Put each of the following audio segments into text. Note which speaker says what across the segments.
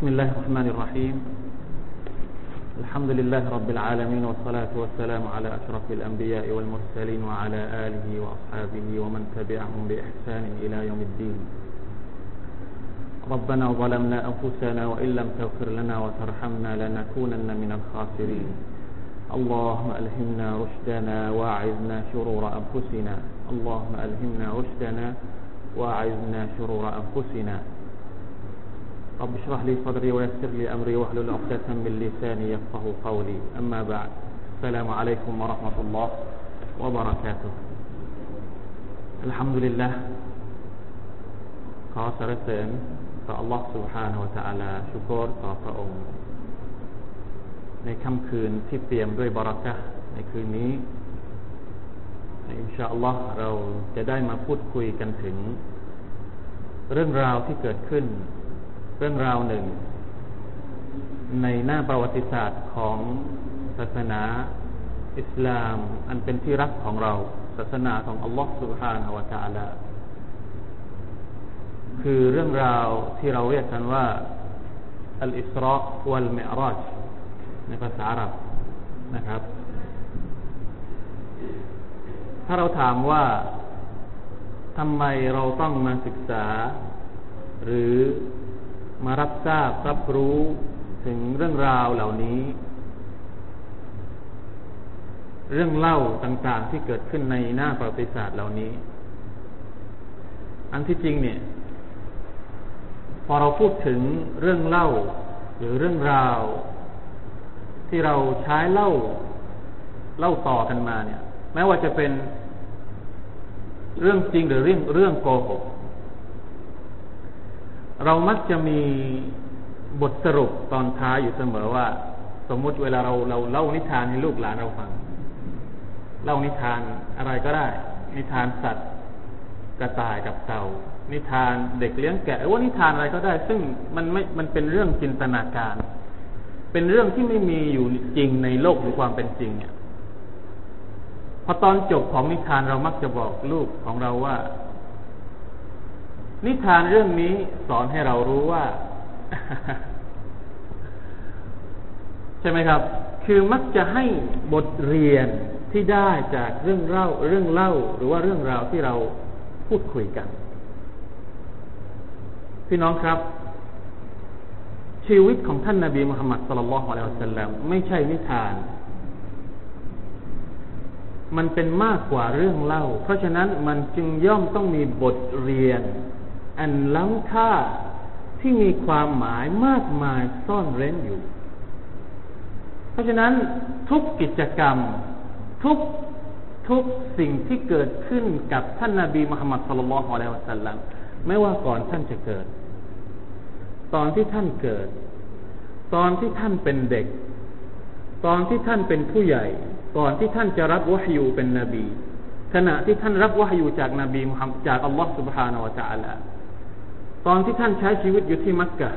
Speaker 1: بسم الله الرحمن الرحيم. الحمد لله رب العالمين والصلاة والسلام على أشرف الأنبياء والمرسلين وعلى آله وأصحابه ومن تبعهم بإحسان إلى يوم الدين. ربنا ظلمنا أنفسنا وإن لم تغفر لنا وترحمنا لنكونن من الخاسرين. اللهم ألهمنا رشدنا واعذنا شرور أنفسنا. اللهم ألهمنا رشدنا واعذنا شرور أنفسنا. رب اشرح لي صدري ويسر لي أمري واحلل عقدة من لساني يفقه قولي أما بعد السلام عليكم ورحمة الله وبركاته الحمد لله ขอสรรเสริญต่อ Allah سبحانه และ تعالى ชุกรต่อพระองค์ ในค่ำคืนที่เปี่ยมด้วยบารักะในคืนนี้อินชาอัลลอฮ์เราจะได้มาพูดคุยกันถึง เรื่องราวที่เกิดขึ้น เรื่องราวหนึ่ง ในหน้าประวัติศาสตร์ของศาสนาอิสลาม อันเป็นที่รักของเรา ศาสนาของอัลลอฮฺสุบฮานอวตาลาคือเรื่องราวที่เราเรียกกันว่าอัลอิสราวัลมิอรอในภาษาอาหรับนะครับ ถ้าเราถามว่าทำไมเราต้องมาศึกษา หรือ มารับทราบรับรู้ถึงเรื่องราวเหล่านี้ เรื่องเล่าต่างๆที่เกิดขึ้นในหน้าประวัติศาสตร์เหล่านี้ อันที่จริงเนี่ย พอเราพูดถึงเรื่องเล่า หรือเรื่องราว ที่เราใช้เล่าเล่าต่อกันมาเนี่ย แม้ว่าจะเป็นเรื่องจริงหรือเรื่องเรื่องโกหก เรามักจะมีบทสรุปตอนท้ายอยู่เสมอว่า สมมุติเวลาเราเราเล่านิทานให้ลูกหลานเราฟัง เล่านิทานอะไรก็ได้ นิทานสัตว์กระต่ายกับเต่า นิทานเด็กเลี้ยงแกะว่านิทานอะไรก็ได้ ซึ่งมันไม่มันเป็นเรื่องจินตนาการ เป็นเรื่องที่ไม่มีอยู่จริงในโลกหรือความเป็นจริงเนี่ยพอตอนจบของนิทานเรามักจะบอกลูกของเราว่า นิทานเรื่องนี้สอนให้เรารู้ว่า ใช่ไหมครับ คือมักจะให้บทเรียนที่ได้จากเรื่องเล่าเรื่องเล่า หรือว่าเรื่องราวที่เราพูดคุยกัน พี่น้องครับ ชีวิตของท่านนาบีมุฮัมมัดสุลลัลลอฮุอะลัยฮิวสัลลัมไม่ใช่นิทาน มันเป็นมากกว่าเรื่องเล่า เพราะฉะนั้นมันจึงย่อมต้องมีบทเรียน อันล้ำค่าที่มีความหมายมากมายซ่อนเร้นอยู่ เพราะฉะนั้นทุกกิจกรรม ทุกทุกสิ่งที่เกิดขึ้นกับท่านนาบีมุฮัมมัดสุลลัลลอฮุอะลัยฮิวสัลลัมไม่ว่าก่อนท่านจะเกิดตอนที่ท่านเกิด ตอนที่ท่านเป็นเด็ก ตอนที่ท่านเป็นผู้ใหญ่ ก่อนที่ท่านจะรับวะฮยูเป็นนบี ขณะที่ท่านรับวะฮยูจากนบีมุฮัมมัดจากอัลลอฮฺ سبحانه และ تعالى ตอนที่ท่านใช้ชีวิตอยู่ที่มักกะ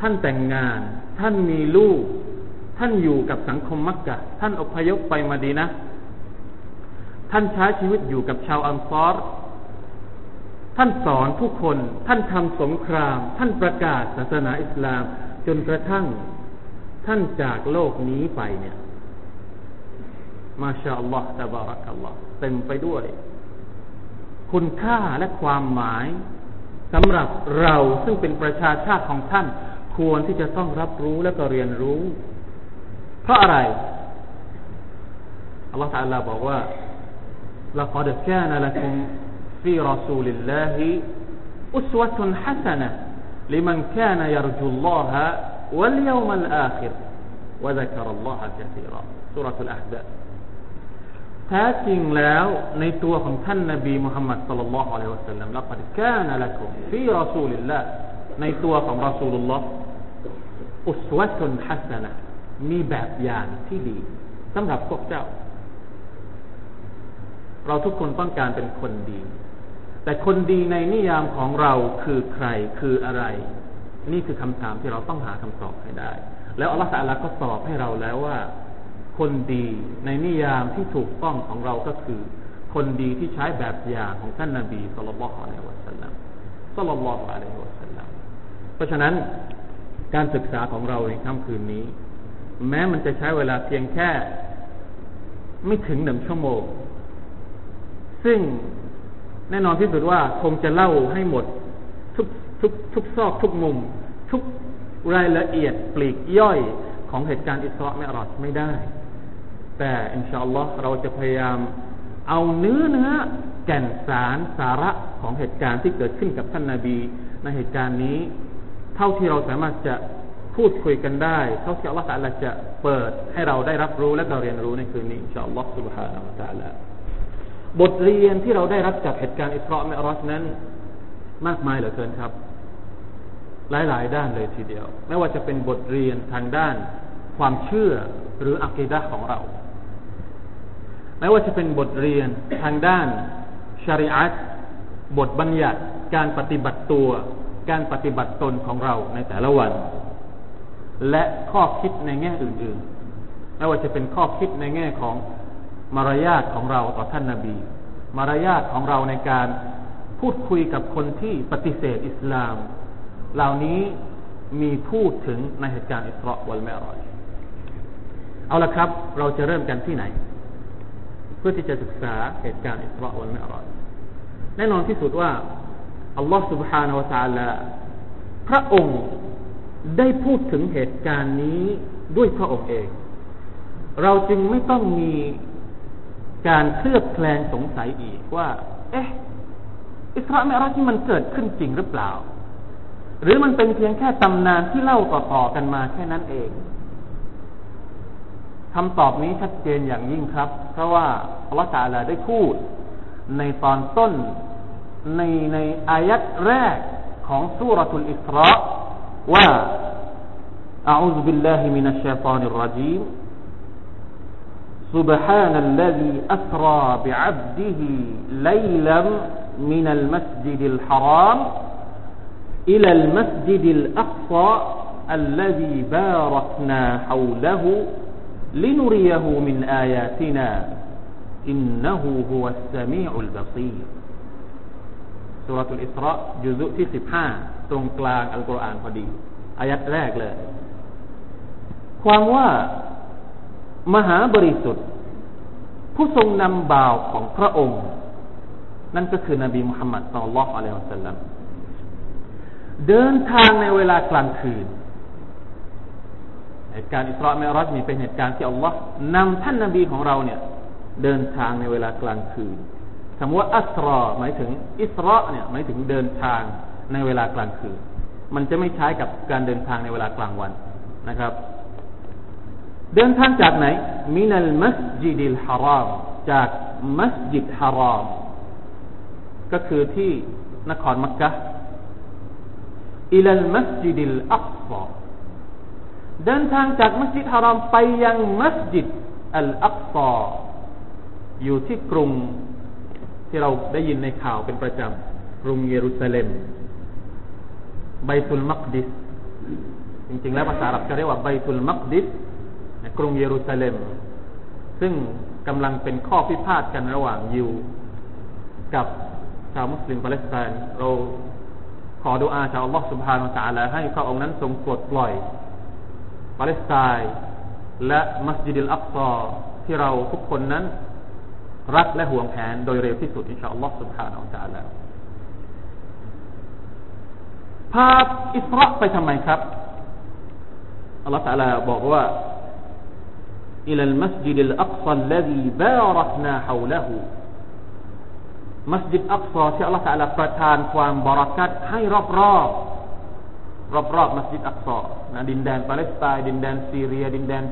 Speaker 1: ท่านแต่งงาน ท่านมีลูก ท่านอยู่กับสังคมมักกะ ท่านอพยพไปมาดีนะ ท่านใช้ชีวิตอยู่กับชาวอันซอรท่านสอนผู้คน ท่านทำสงคราม ท่านประกาศศาสนาอิสลาม จนกระทั่ง ท่านจากโลกนี้ไปเนี่ย มาชาอัลลอฮฺตะบารักัลลอฮฺเต็มไปด้วย คุณค่าและความหมาย สำหรับเราซึ่งเป็นประชาชาติของท่าน ควรที่จะต้องรับรู้และก็เรียนรู้ เพราะอะไร อัลลอฮฺตะลาบอกว่า لقد كان لكم في رسول الله أسوة حسنة لمن كان يرجو الله واليوم الآخر وذكر الله كثيرا سورة الأحزاب แท้จริงแล้วในตัวของท่านนบีมุฮัมมัดสัลลัลฮุอะลัยฮิวะสัลลัมละกัดกานะละกุมฟีรอซูลิลลาห์ในตัวของรอซูลุลลอฮ์อุสวะตุนฮัสนะมีแบบอย่างที่ดีสำหรับพวกเจ้า เราทุกคนต้องการเป็นคนดี แต่คนดีในนิยามของเราคือใครคืออะไร นี่คือคำถามที่เราต้องหาคำตอบให้ได้ แล้วอัลลอฮฺสัลลาก็ตอบให้เราแล้วว่า คนดีในนิยามที่ถูกต้องของเราก็คือ คนดีที่ใช้แบบอย่างของท่านนาบีสุลต่านละฮ์อะลัยฮิวะสัลลัมสุลลัลลอะลัยฮิวะสัลลัมเพราะฉะนั้นการศึกษาของเราในค่ำคืนนี้ แม้มันจะใช้เวลาเพียงแค่ ไม่ถึงหนึ่งชั่วโมง ซึ่งแน่นอนที่สุดว่าคงจะเล่าให้หมดทุกทุกทุกซอกทุกมุม ทุกรายละเอียดปลีกย่อยของเหตุการณ์อิสราเอลไม่ได้ แต่อินชาอัลลอฮ์เราจะพยายามเอาเนื้อเนื้อแก่นสารสาระของเหตุการณ์ที่เกิดขึ้นกับท่านนาบี ในเหตุการณ์นี้ เท่าที่เราสามารถจะพูดคุยกันได้ เท่าที่อัลลอฮฺตะลาจะเปิดให้เราได้รับรู้และเราเรียนรู้ในคืนนี้อินชาอัลลอฮฺ سبحانه และ تعالى บทเรียนที่เราได้รับจากเหตุการณ์อิสราเอลรอสนั้น มากมายเหลือเกินครับ หลายๆ ด้านเลยทีเดียว ไม่ว่าจะเป็นบทเรียนทางด้านความเชื่อหรืออักีดะของเรา ไม่ว่าจะเป็นบทเรียนทางด้านชริอัตบทบัญญัติการปฏิบัติตัว การปฏิบัติตนของเราในแต่ละวัน และข้อคิดในแง่อื่นๆ ไม่ว่าจะเป็นข้อคิดในแง่ของมารยาทของเราต่อท่านนาบี มารยาทของเราในการพูดคุยกับคนที่ปฏิเสธอิสลาม เหล่านี้มีพูดถึงในเหตุการณ์อิสราวัลเมรอยเอาละครับ เราจะเริ่มกันที่ไหน เพื่อที่จะศึกษาเหตุการณ์อิสราเอลมิราจแน่นอนที่สุดว่าอัลลอฮฺ سبحانه และ تعالى พระองค์ได้พูดถึงเหตุการณ์นี้ด้วยพระองค์เอง เราจึงไม่ต้องมีการเคลือบแคลงสงสัยอีกว่า เอ๊ะ อิสราเอลที่มันเกิดขึ้นจริงหรือเปล่า หรือมันเป็นเพียงแค่ตำนานที่เล่าต่อๆกันมาแค่นั้นเอง คำตอบนี้ชัดเจนอย่างยิ่งครับ เพราะว่าอัลลอฮฺตาลาได้พูด ในตอนต้นในในอายัดแรกของสุรทูลอิสราว่า أعوذ بالله من الشيطان الرجيم سبحان الذي أسرى بعبده ليلا من المسجد الحرام إلى المسجد الأقصى الذي باركنا حوله لنريه من آياتنا إنه هو السميع البصير سورة الإسراء جزء ที่15ตรงกลางอัลกุรอานพอดีอายัดแรกเลย ความว่ามหาบริสุทธิ์ ผู้ทรงนำบ่าวของพระองค์ นั่นก็คือนบีมุฮัมมัดสุลลัลอะลัยฮิวะสัลลัมเดินทางในเวลากลางคืน เหตุการณ์อิสราเอลรัชนี่เป็นเหตุการณ์ที่อัลลอฮ์นำท่านนบีของเราเนี่ย เดินทางในเวลากลางคืนคำว่าอัสรอหมายถึงอิสราเนี่ยหมายถึงเดินทางในเวลากลางคืน มันจะไม่ใช้กับการเดินทางในเวลากลางวันนะครับ เดินทางจากไหน มินัลมัสยิดิลฮารามจากมัสยิดฮารามก็คือที่นครมักกะอิลัลมัสยิดิลอักซา เดินทางจากมัสยิดฮารอมไปยังมัสยิดอัลอักซออยู่ที่กรุงที่เราได้ยินในข่าวเป็นประจำกรุงเยรูซาเล็มไบตุลมักดิสจริงๆ แล้วภาษาอังกฤษจะเรียกว่าไบตุลมักดิสกรุงเยรูซาเล็ม ซึ่งกำลังเป็นข้อพิพาทกันระหว่างยิวกับชาวมุสลิมปาเลสไตน์เราขอดุอาชาวอัลลอฮฺสุบฮานาอัลลอฮฺให้พระองค์นั้นทรงปลดปล่อย ปาเลสไตน์และมัสยิดิลอักซอที่เราทุกคนนั้น รักและห่วงแหนโดยเร็วที่สุดอินชาอัลลอฮฺ سبحانه และ تعالى พาอิสระไปทำไมครับอัลลอฮฺ تعالى บอกว่า إلى المسجد الأقصى الذي باركنا حوله มัสยิดอักซอที่อัลลอฮฺ تعالى ประทานความบารักัตให้รอบๆ รอบๆมัสยิดอักซอนะดินแดนปาเลสไตน์ดินแดนซีเรีย ดินแดน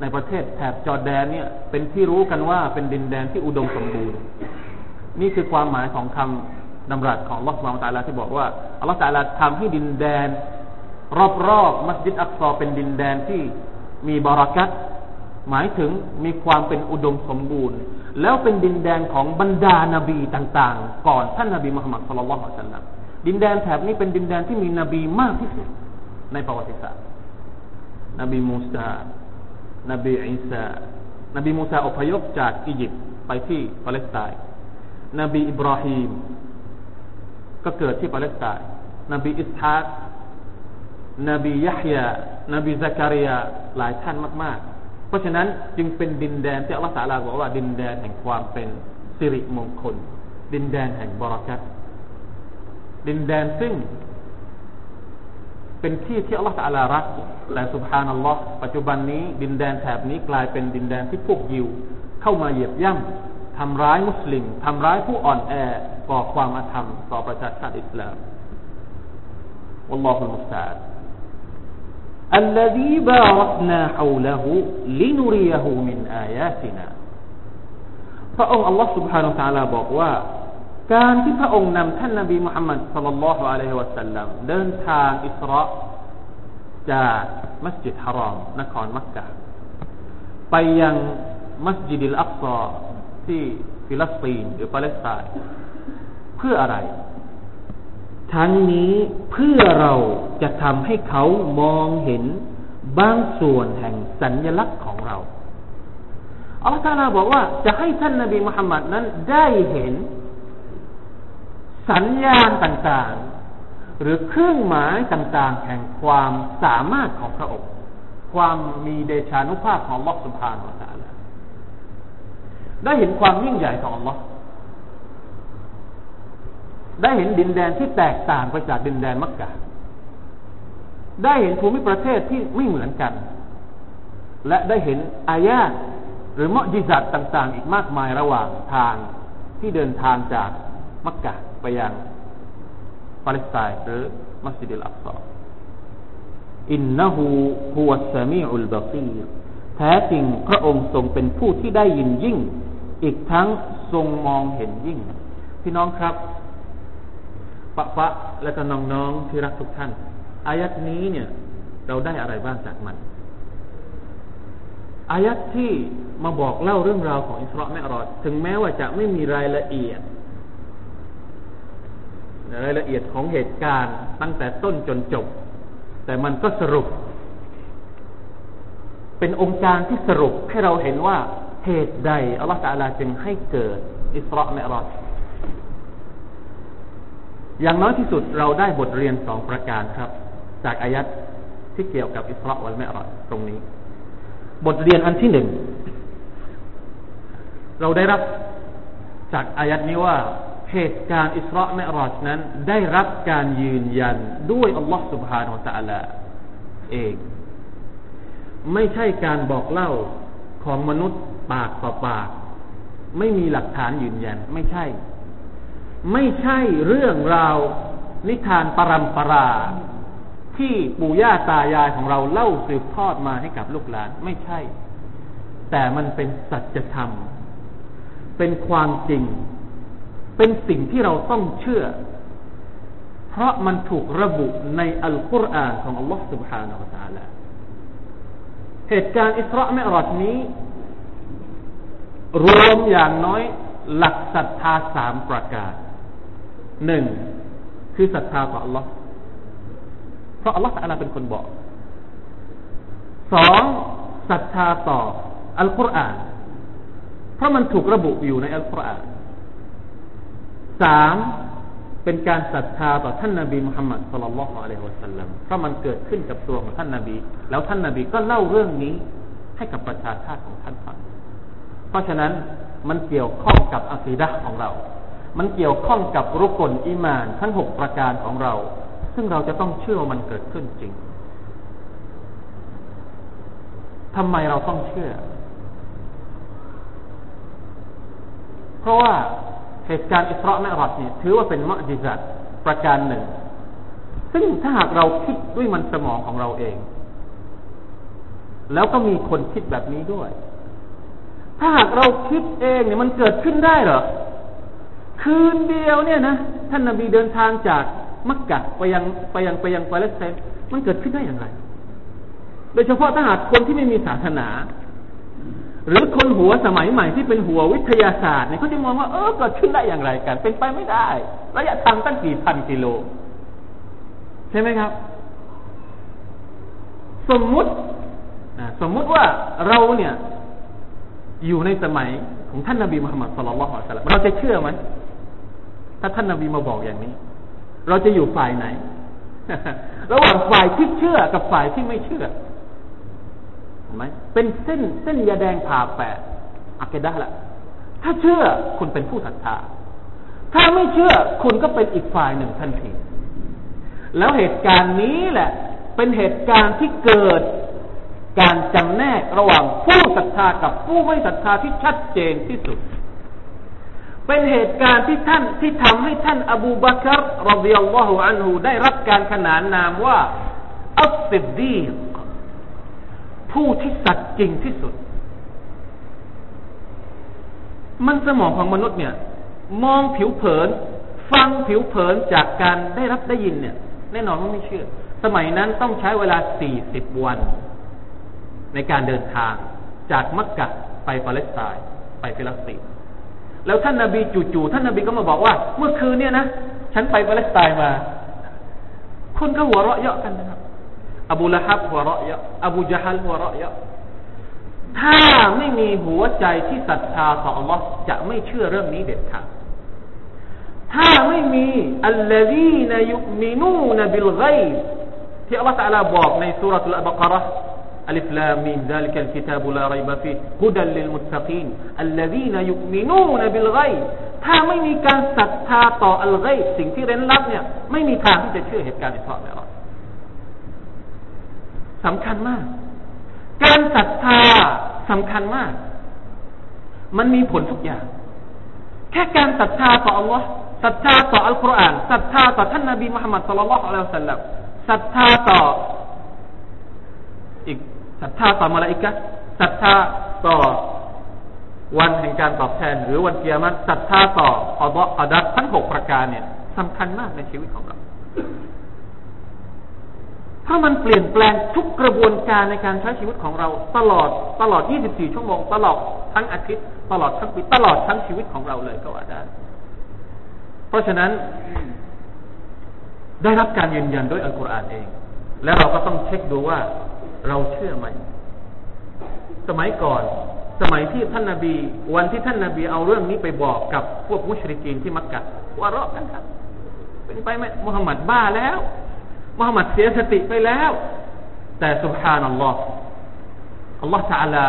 Speaker 1: ในประเทศแถบจอร์แดนเนี่ยเป็นที่รู้กันว่าเป็นดินแดนที่อุดมสมบูรณ์ นี่คือความหมายของคำดำรัสของอัลลอฮฺตาลาที่บอกว่าอัลลอฮฺตาลาทำให้ดินแดน รอบๆมัสยิดอักซอเป็นดินแดนที่มีบารักัตหมายถึงมีความเป็นอุดมสมบูรณ์ แล้วเป็นดินแดนของบรรดานาบีต่าง ๆ ก่อนท่านนาบีมุฮัมมัดصلى الله عليه وسلم ดินแดนแถบนี้เป็นดินแดนที่มีนบีมากที่สุดในประวัติศาสตร์นบีมูซานบีอิสานบีมูซาอพยพจากอียิปต์ไปที่ปาเลสไตน์นบีอิบราฮิมก็เกิดที่ปาเลสไตน์นบีอิสฮากนบียะฮยานบีซักริยาหลายท่านมาก ๆ เพราะฉะนั้นจึงเป็นดินแดนที่อัลลอฮฺตาลาบอกว่าดินแดนแห่งความเป็นสิริมงคล ดินแดนแห่งบรักัต ดินแดนซึ่ง เป็นที่ที่อัลลอฮฺตาลารักแต่สุบฮานัลลอฮ์ปัจจุบันนี้ ดินแดนแถบนี้กลายเป็นดินแดนที่พวกยิว เข้ามาเหยียบย่ำทำร้ายมุสลิมทำร้ายผู้อ่อนแอก่อความอาธรรมต่อประชาชาติอิสลาม والله المستعان الذي باركنا حوله لنريه من آياتنا พระองค์อัลลอฮ์ سبحانه และ تعالى บอกว่า การที่พระองค์นำท่านนบีมุฮัมมัดصلى الله عليه وسلمเดินทางอิสรออ์จากมัสยิดฮารอมนครมักกะไปยังมัสยิดอัลอักซอที่ฟิลิปปินส์หรือปาเลสไตน์เพื่ออะไร ทั้งนี้เพื่อเราจะทำให้เขามองเห็นบางส่วนแห่งสัญญลักษณ์ของเราอัลลอฮฺตาลาบอกว่าจะให้ท่านนาบีมุฮัมมัดนั้นได้เห็น สัญญาณต่างๆ หรือเครื่องหมายต่างๆ แห่งความสามารถของพระองค์ ความมีเดชานุภาพของลอสุภานอัลได้เห็นความยิ่งใหญ่ของลอได้เห็นดินแดนที่แตกต่างไปจากดินแดนมักกะได้เห็นภูมิประเทศที่ไม่เหมือนกัน และได้เห็นอายาหรือมอจิจัตต่าง ๆ อีกมากมายระหว่างทางที่เดินทางจากมักกะ ไปยังปาเลสไตน์หรือมัสยิดอัลอักซออินนะฮูฮุวัสมีอุลบาซีแท้จริงพระองค์ทรงเป็นผู้ที่ได้ยินยิ่ง อีกทั้งทรงมองเห็นยิ่ง พี่น้องครับปะปะและก็น้องๆที่รักทุกท่าน อายัดนี้เนี่ย เราได้อะไรบ้างจากมัน อายัดที่มาบอกเล่าเรื่องราวของอิสราเอลรอด ถึงแม้ว่าจะไม่มีรายละเอียด รายละเอียดของเหตุการณ์ตั้งแต่ต้นจนจบ แต่มันก็สรุป เป็นองค์การที่สรุปให้เราเห็นว่าเหตุใดอัลลอฮฺตาลาจึงให้เกิด อิสราเอลรอดอย่างน้อยที่สุดเราได้บทเรียนสองประการครับ จากอายัดที่เกี่ยวกับอิสราเอลไม่อรอดตรงนี้ บทเรียนอันที่หนึ่ง เราได้รับจากอายัดนี้ว่า เหตุการณ์อิสราไม่อรอดนั้น ได้รับการยืนยันด้วยอัลลอฮฺ سبحانه และ تعالى เอง ไม่ใช่การบอกเล่าของมนุษย์ปากต่อปาก ไม่มีหลักฐานยืนยัน ไม่ใช่ไม่ใช่เรื่องราวนิทานปรำปรา ที่ปู่ย่าตายายของเราเล่าสืบทอดมาให้กับลูกหลาน ไม่ใช่ แต่มันเป็นสัจธรรม เป็นความจริง เป็นสิ่งที่เราต้องเชื่อ เพราะมันถูกระบุในอัลกุรอานของอัลลอฮฺ سبحانه และ تعالى เหตุการณ์อิสราเอลรอดนี้ รวมอย่างน้อยหลักศรัทธาสามประการหนึ่งคือศรัทธาต่อ Allah เพราะ Allah ตะลาเป็นคนบอกสองศรัทธาต่ออัลกุรอานเพราะมันถูกระบุอยู่ในอัลกุรอาน สามเป็นการศรัทธาต่อท่านนาบีมุฮัมมัดสุลลัลลอฮุอะลัยฮิวะสัลลัมเพราะมันเกิดขึ้นกับตัวของท่านนาบี แล้วท่านนาบีก็เล่าเรื่องนี้ให้กับประชาชาติของท่านฟังเพราะฉะนั้นมันเกี่ยวข้องกับอัคีดะของเรา มันเกี่ยวข้องกับรุกลอิมานทั้งหกประการของเรา ซึ่งเราจะต้องเชื่อว่ามันเกิดขึ้นจริงทำไมเราต้องเชื่อ เพราะว่า เหตุการณ์อิสราเอลรอดนี่ถือว่าเป็นมะจิจัดประการหนึ่ง ซึ่งถ้าหากเราคิดด้วยมันสมองของเราเอง แล้วก็มีคนคิดแบบนี้ด้วย ถ้าหากเราคิดเองเนี่ยมันเกิดขึ้นได้เหรอ คืนเดียวเนี่ยนะท่านนาบีเดินทางจากมักกะไปยังไปยังไปยังปาเลสไตน์มันเกิดขึ้นได้อย่างไร โดยเฉพาะถ้าหากคนที่ไม่มีศาสนา หรือคนหัวสมัยใหม่ที่เป็นหัววิทยาศาสตร์เนี่ยเขาจะมองว่าเออเกิดขึ้นได้อย่างไรกัน เป็นไปไม่ได้ ระยะทางตั้งกี่พันกิโล ใช่ไหมครับ สมมุติสมมุติว่าเราเนี่ย อยู่ในสมัยของท่านนาบีมุฮัมมัดสุลลัลลอฮุอะลัยฮิสลามเราจะเชื่อไหมถ้าท่านนาบีมาบอกอย่างนี้ เราจะอยู่ฝ่ายไหน ระหว่างฝ่ายที่เชื่อกับฝ่ายที่ไม่เชื่อ ไหมเป็นเส้นเส้นยาแดงผ่าแปดอักเดะละถ้าเชื่อคุณเป็นผู้ศรัทธา ถ้าไม่เชื่อคุณก็เป็นอีกฝ่ายหนึ่งทันที แล้วเหตุการณ์นี้แหละ เป็นเหตุการณ์ที่เกิดการจำแนกระหว่างผู้ศรัทธากับผู้ไม่ศรัทธาที่ชัดเจนที่สุด เป็นเหตุการณ์ที่ท่านที่ทำให้ท่านอบูบักรรดิยัลลอฮุอันฮูได้รับการขนานนามว่าอัลซิดดีก ผู้ที่สัตย์จริงที่สุด มันสมองของมนุษย์เนี่ย มองผิวเผิน ฟังผิวเผินจากการได้รับได้ยินเนี่ย แน่นอนว่าไม่เชื่อ สมัยนั้นต้องใช้เวลาสี่สิบวัน ในการเดินทางจากมักกะไปปาเลสไตน์ไปฟิลิปปินส์แล้วท่านนาบีจู่ๆท่านนาบีก็มาบอกว่า เมื่อคืนเนี่ยนะฉันไปปาเลสไตน์มา คนก็หัวเราะเยาะกันนะครับ อบูละฮับหัวเราะเยาะอบูจฮัลหัวเราะเยาะถ้าไม่มีหัวใจที่ศรัทธาต่อ Allah จะไม่เชื่อเรื่องนี้เด็ดขาดถ้าไม่มีอัลลฮีนยุมินูนบิลไกที่อัลลอฮฺตะลาบอกในสุรทูลอับกระ ألف لام ميم ذلك الكتاب لا ريب فيه هدى للمتقين الذين يؤمنون بالغيب ถ้าไม่มีการศรัทธาต่ออัลไกสิ่งที่เร้นลับเนี่ย ไม่มีทางที่จะเชื่อเหตุการณ์ในพระแม่รอด สำคัญมาก การศรัทธาสำคัญมาก มันมีผลทุกอย่าง แค่การศรัทธาต่ออัลลอฮ์ศรัทธาต่ออัลกุรอานศรัทธาต่อท่านนบีมุฮัมมัดสุลลัลลอฮุอะลัยฮิวสัลลัมศรัทธาต่ออีกศรัทธาต่อมาลาอิกะศรัทธาต่อวันแห่งการตอบแทน หรือวันเกียรติศรัทธาต่ออัลลอฮ์อัดับทั้งหกประการเนี่ยสำคัญมากในชีวิตของเรา ราะมันเปลี่ยนแปลงทุกกระบวนการในการใช้ชีวิตของเรา ตลอดตลอด 24 ชั่วโมง ตลอดทั้งอาทิตย์ ตลอดทั้งปีตลอดทั้งชีวิตของเราเลยก็ว่าได้ เพราะฉะนั้น ได้รับการยืนยันโดยอัลกุรอานเอง และเราก็ต้องเช็คดูว่าเราเชื่อไหม สมัยก่อน สมัยที่ท่านนาบี วันที่ท่านนาบีเอาเรื่องนี้ไปบอกกับพวกมุชริกีนที่มักกะว่าเราะกันครับ เป็นไปไหมมุฮัมมัดบ้าแล้ว มุฮัมมัดเสียสติไปแล้ว แต่สุบฮานัลลอฮ์อัลลอฮ์ตะลา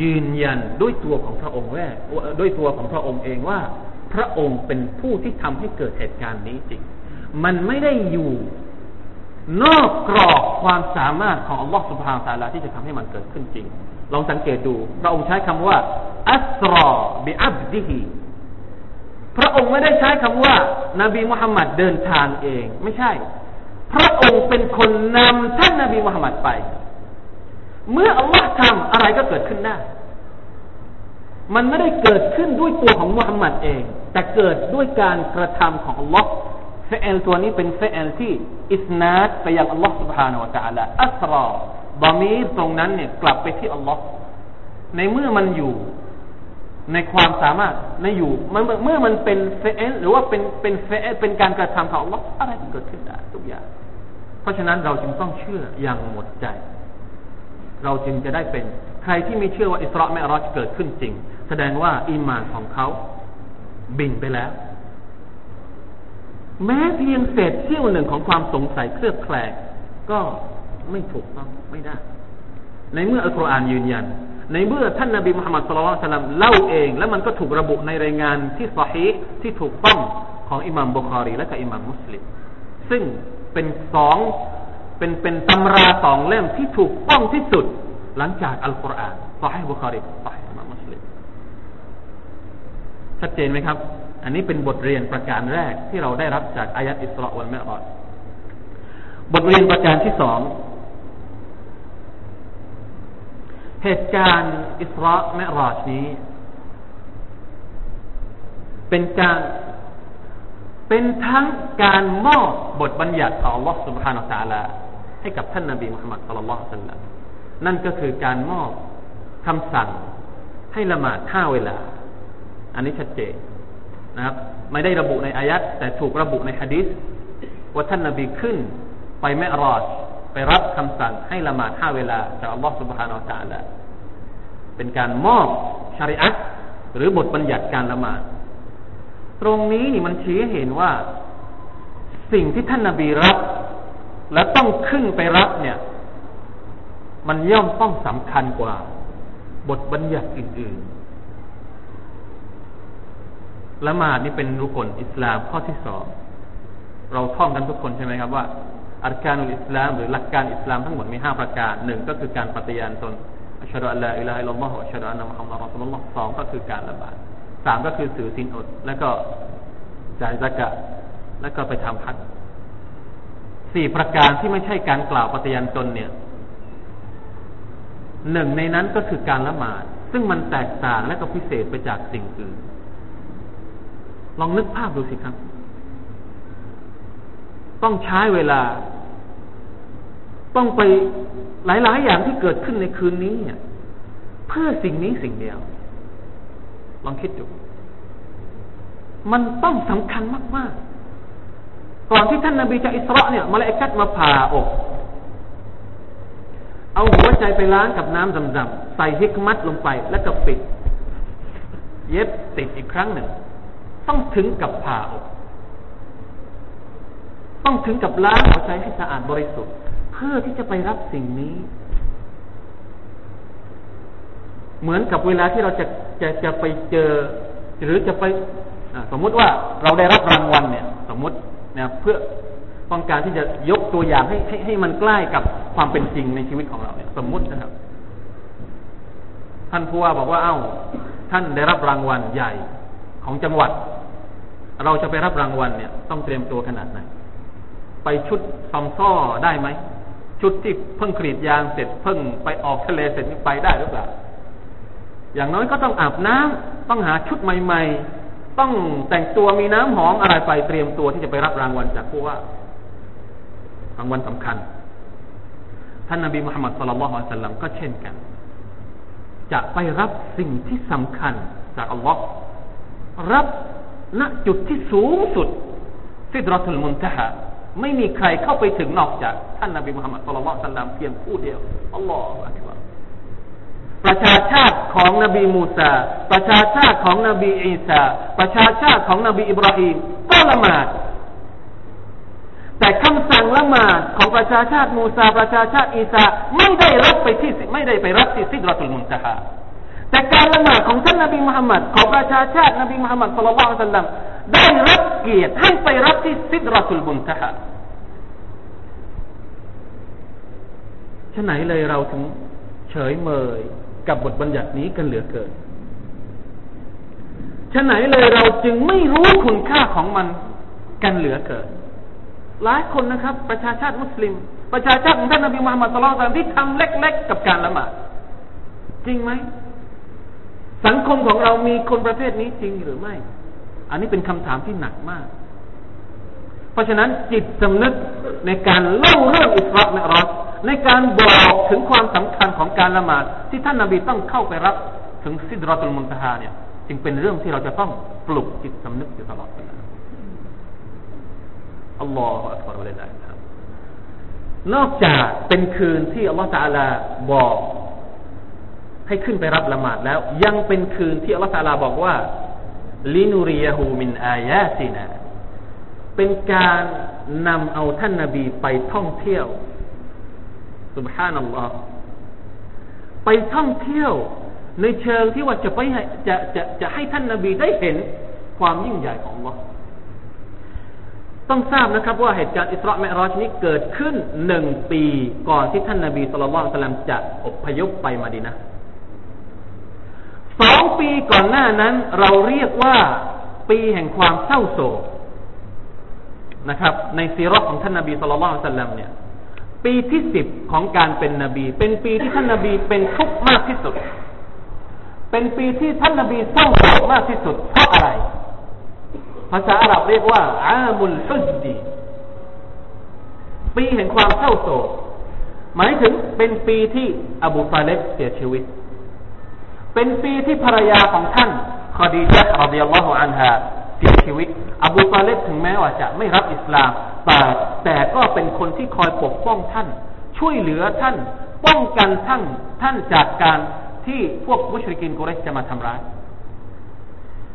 Speaker 1: ยืนยันด้วยตัวของพระองค์แรกด้วยตัวของพระองค์เองว่า พระองค์เป็นผู้ที่ทำให้เกิดเหตุการณ์นี้จริง มันไม่ได้อยู่นอกกรอบความสามารถของอัลลอฮ์สุบฮานตาลาที่จะทำให้มันเกิดขึ้นจริง ลองสังเกตดู พระองค์ใช้คำว่า อัสรอบิอับดิฮีพระองค์ไม่ได้ใช้คำว่า นบีมุฮัมมัดเดินทางเอง ไม่ใช่ พระองค์เป็นคนนำท่านนบีมุฮัมมัดไป เมื่ออัลลอฮ์ทำอะไรก็เกิดขึ้นได้ มันไม่ได้เกิดขึ้นด้วยตัวของมุฮัมมัดเอง แต่เกิดด้วยการกระทำของอัลลอฮ์เฟอลตัวนี้เป็นเฟอลที่อิสนาดไปยังอัลลอฮ์ سبحانه และ تعالى อัสรอบามีตรงนั้นเนี่ยกลับไปที่อัลลอฮ์ในเมื่อมันอยู่ ในความสามารถในอยู่เมื่อเมื่อมันเป็นเฟอลหรือว่าเป็นเป็นเฟอลเป็นการกระทำของอัลลอฮ์อะไรก็เกิดขึ้นได้ทุกอย่าง เพ ราะฉะนั้นเราจึงต้องเชื่ออย่างหมดใจ เราจึงจะได้เป็น ใครที่ไม่เชื่อว่าอิสราเอลรอจะเกิดขึ้นจริง แสดงว่าอีมานของเขาบินไปแล้ว แม้เพียงเศษเสี้ยวหนึ่งของความสงสัยเครือบแคลงก็ไม่ถูกต้องไม่ได้ ในเมื่ออัลกุรอานยืนยัน ในเมื่อท่านนบีมุฮัมมัดสุลตัลลัมเล่าเอง แล้วมันก็ถูกระบุในรายงานที่สฮีที่ถูกต้องของอิหมัมบุคารีและก็อิหมัมมุสลิมซึ่ง เป็นสองเป็นเป็นตำราสองเล่มที่ถูกต้องที่สุด หลังจากอัลกุรอานสฮีบุคารีสฮีอิหมัมมุสลิมชัดเจนไหมครับ อันนี้เป็นบทเรียนประการแรกที่เราได้รับจากอายัดอิสราวันเมรอดบทเรียนประการที่สองเหตุการณ์อิสราเมรอดนี้ เป็นการ เป็นทั้งการมอบบทบัญญัติของ Allah سبحانه และ تعالى ให้กับท่านนาบีมุฮัมมัดสุลลัลสัลลัมนั่นก็คือการมอบคำสั่งให้ละหมาดห้าเวลา อันนี้ชัดเจนนะครับไม่ได้ระบุในอายัดแต่ถูกระบุในฮะดิษว่าท่านนาบีขึ้น ไปแม่รอดไปรับคำสั่งให้ละหมาดห้าเวลาจากอัลลอฮฺสุบฮานาอัลลอฮฺเป็นการมอบชริอัตหรือบทบัญญัติการละหมาด ตรงนี้นี่มันชี้เห็นว่า สิ่งที่ท่านนาบีรับ แล้วต้องขึ้นไปรับเนี่ย มันย่อมต้องสำคัญกว่า บทบัญญัติอื่นๆละหมาดนี่เป็นรุกลอิสลามข้อที่สองเราท่องกันทุกคนใช่ไหมครับว่าอัลการุลอิสลามหรือหลักการอิสลามทั้งหมดมีห้าประการหนึ่งก็คือการปฏิญาณตนอัชฮะอัลลอฮฺอิลาฮิลลอฮฺอัชฮะอันนะมุฮัมมัดรอสูลุลลอฮ์สองก็คือการละบาด สามก็คือถือศีลอด แล้วก็จ่ายสกะแล้วก็ไปทำฮัจสี่ประการที่ไม่ใช่การกล่าวปฏิญาณตนเนี่ยหนึ่งในนั้นก็คือการละหมาด ซึ่งมันแตกต่างและก็พิเศษไปจากสิ่งอื่น ลองนึกภาพดูสิครับ ต้องใช้เวลา ต้องไปหลาย ๆ อย่างที่เกิดขึ้นในคืนนี้เนี่ยเพื่อสิ่งนี้สิ่งเดียว ลองคิดดู มันต้องสำคัญมาก ๆ ก่อนที่ท่านนาบีจะอิสระเนี่ยมาเลกัดมาผ่าอก เอาหัวใจไปล้างกับน้ำดำๆใส่ฮิกมัดลงไปแล้วก็ปิด เย็บติดอีกครั้งหนึ่ง ต้องถึงกับผ่าอก ต้องถึงกับล้างหัวใจให้สะอาดบริสุทธิ์ เพื่อที่จะไปรับสิ่งนี้เหมือนกับเวลาที่เราจะ จะจะไปเจอ หรือจะไปสมมุติว่าเราได้รับรางวัลเนี่ย สมมุตินี่ยเพื่อต้องการที่จะยกตัวอย่างให้ให้ให้มันใกล้กับความเป็นจริงในชีวิตของเราเนี่ย สมมุตินะครับ ท่านผู้ว่าบอกว่า เอ้า ท่านได้รับรางวัลใหญ่ของจังหวัด เราจะไปรับรางวัลเนี่ย ต้องเตรียมตัวขนาดไหนไปชุดซอมซ้อได้ไหมชุดที่เพิ่งกรีดยางเสร็จเพิ่งไปออกทะเลเสร็จไปได้หรือเปล่า อย่างน้อยก็ต้องอาบน้ำต้องหาชุดใหม่ ๆ ต้องแต่งตัวมีน้ำหอมอะไรไปเตรียมตัวที่จะไปรับรางวัลจากผู้ว่ารางวัลสำคัญ ท่านนบีมุฮัมมัดสุลลัลลอฮุอะลัยฮิสัลลัมก็เช่นกัน จะไปรับสิ่งที่สำคัญจากอัลลอฮ์รับณจุดที่สูงสุดซิดรัตุลมุนตะฮะไม่มีใครเข้าไปถึงนอกจาก ท่านนบีมุฮัมมัดสุลลัลลอฮุอะลัยฮิสัลลัมเพียงผู้เดียวอัลลอฮฺอักบาร ประชาชาติของนบีมูซาประชาชาติของนบีอีสาประชาชาติของนบีอิบราฮิมก็ละหมาด แต่คำสั่งละหมาดของประชาชาติมูซาประชาชาติอีสาไม่ได้รับไปที่ไม่ได้ไปรับที่ซิดรัตุลมุนตะฮาแต่การละหมาดของท่านนบีมุฮัมมัดของประชาชาตินบีมุฮัมมัดสุลลัลลอฮุอะลัยฮิสัลลัมได้รับเกียรติให้ไปรับที่ซิดรัตุลมุนตะฮาฉะไหนเลยเราถึงเฉยเมย กับบทบัญญัตินี้กันเหลือเกินฉะไหนเลยเราจึงไม่รู้คุณค่าของมันกันเหลือเกิน หลายคนนะครับ ประชาชาติมุสลิม ประชาชาติของท่านนบีมุฮัมมัดสุลต่านที่ทำเล็ก ๆ กับการละหมาดจริงไหมสังคมของเรามีคนประเภทนี้จริงหรือไม่ อันนี้เป็นคำถามที่หนักมาก เพราะฉะนั้นจิตสำนึกในการเล่าเรื่องอิสราเมรอ ในการบอกถึงความสำคัญของการละหมาดที่ท่านนาบีต้องเข้าไปรับถึงซิดรอตุลมุนตฮาเนี่ย จึงเป็นเรื่องที่เราจะต้องปลุกจิตสำนึกอยู่ตลอดเวลาอัลลอฮฺอัลลอฮฺเลยนะครับนอกจากเป็นคืนที่อัลลอฮฺตาลาบอก ให้ขึ้นไปรับละหมาดแล้ว ยังเป็นคืนที่อัลลอฮฺตาลาบอกว่าลินูริยาฮูมินอายาตินาเป็นการนำเอาท่านนาบีไปท่องเที่ยว สุบฮานัลลอฮ์ไปท่องเที่ยวในเชิงที่ว่าจะไปจะจะจะให้ท่านนาบีได้เห็นความยิ่งใหญ่ของอัลอต้องทราบนะครับว่าเหตุการณ์อิสราเอลรอชนี้เกิดขึ้นหนึ่งปีก่อนที่ท่านนาบีสุลต่านจะอพยพไปมาดีนะสองปีก่อนหน้านั้น เราเรียกว่าปีแห่งความเศร้าโศกนะครับ ในซีรอของท่านนาบีสุลต่านเนี่ย ปีที่สิบของการเป็นนบี เป็นปีที่ท่านนบีเป็นทุกข์มากที่สุด เป็นปีที่ท่านนบีเศร้าโศกมากที่สุด เพราะอะไร ภาษาอาหรับเรียกว่า อามุลฮุจดี ปีแห่งความเศร้าโศก หมายถึงเป็นปีที่อบูตาเลบเสียชีวิต เป็นปีที่ภรรยาของท่านคดีจัตรดิยัลลอฮุอันฮา เสียชีวิต อบูตาเลบถึงแม้ว่าจะไม่รับอิสลามแต่แต่ก็เป็นคนที่คอยปกป้องท่าน ช่วยเหลือท่านป้องกันท่านท่านจากการที่พวกมุชริกินกุเรชจะมาทำร้าย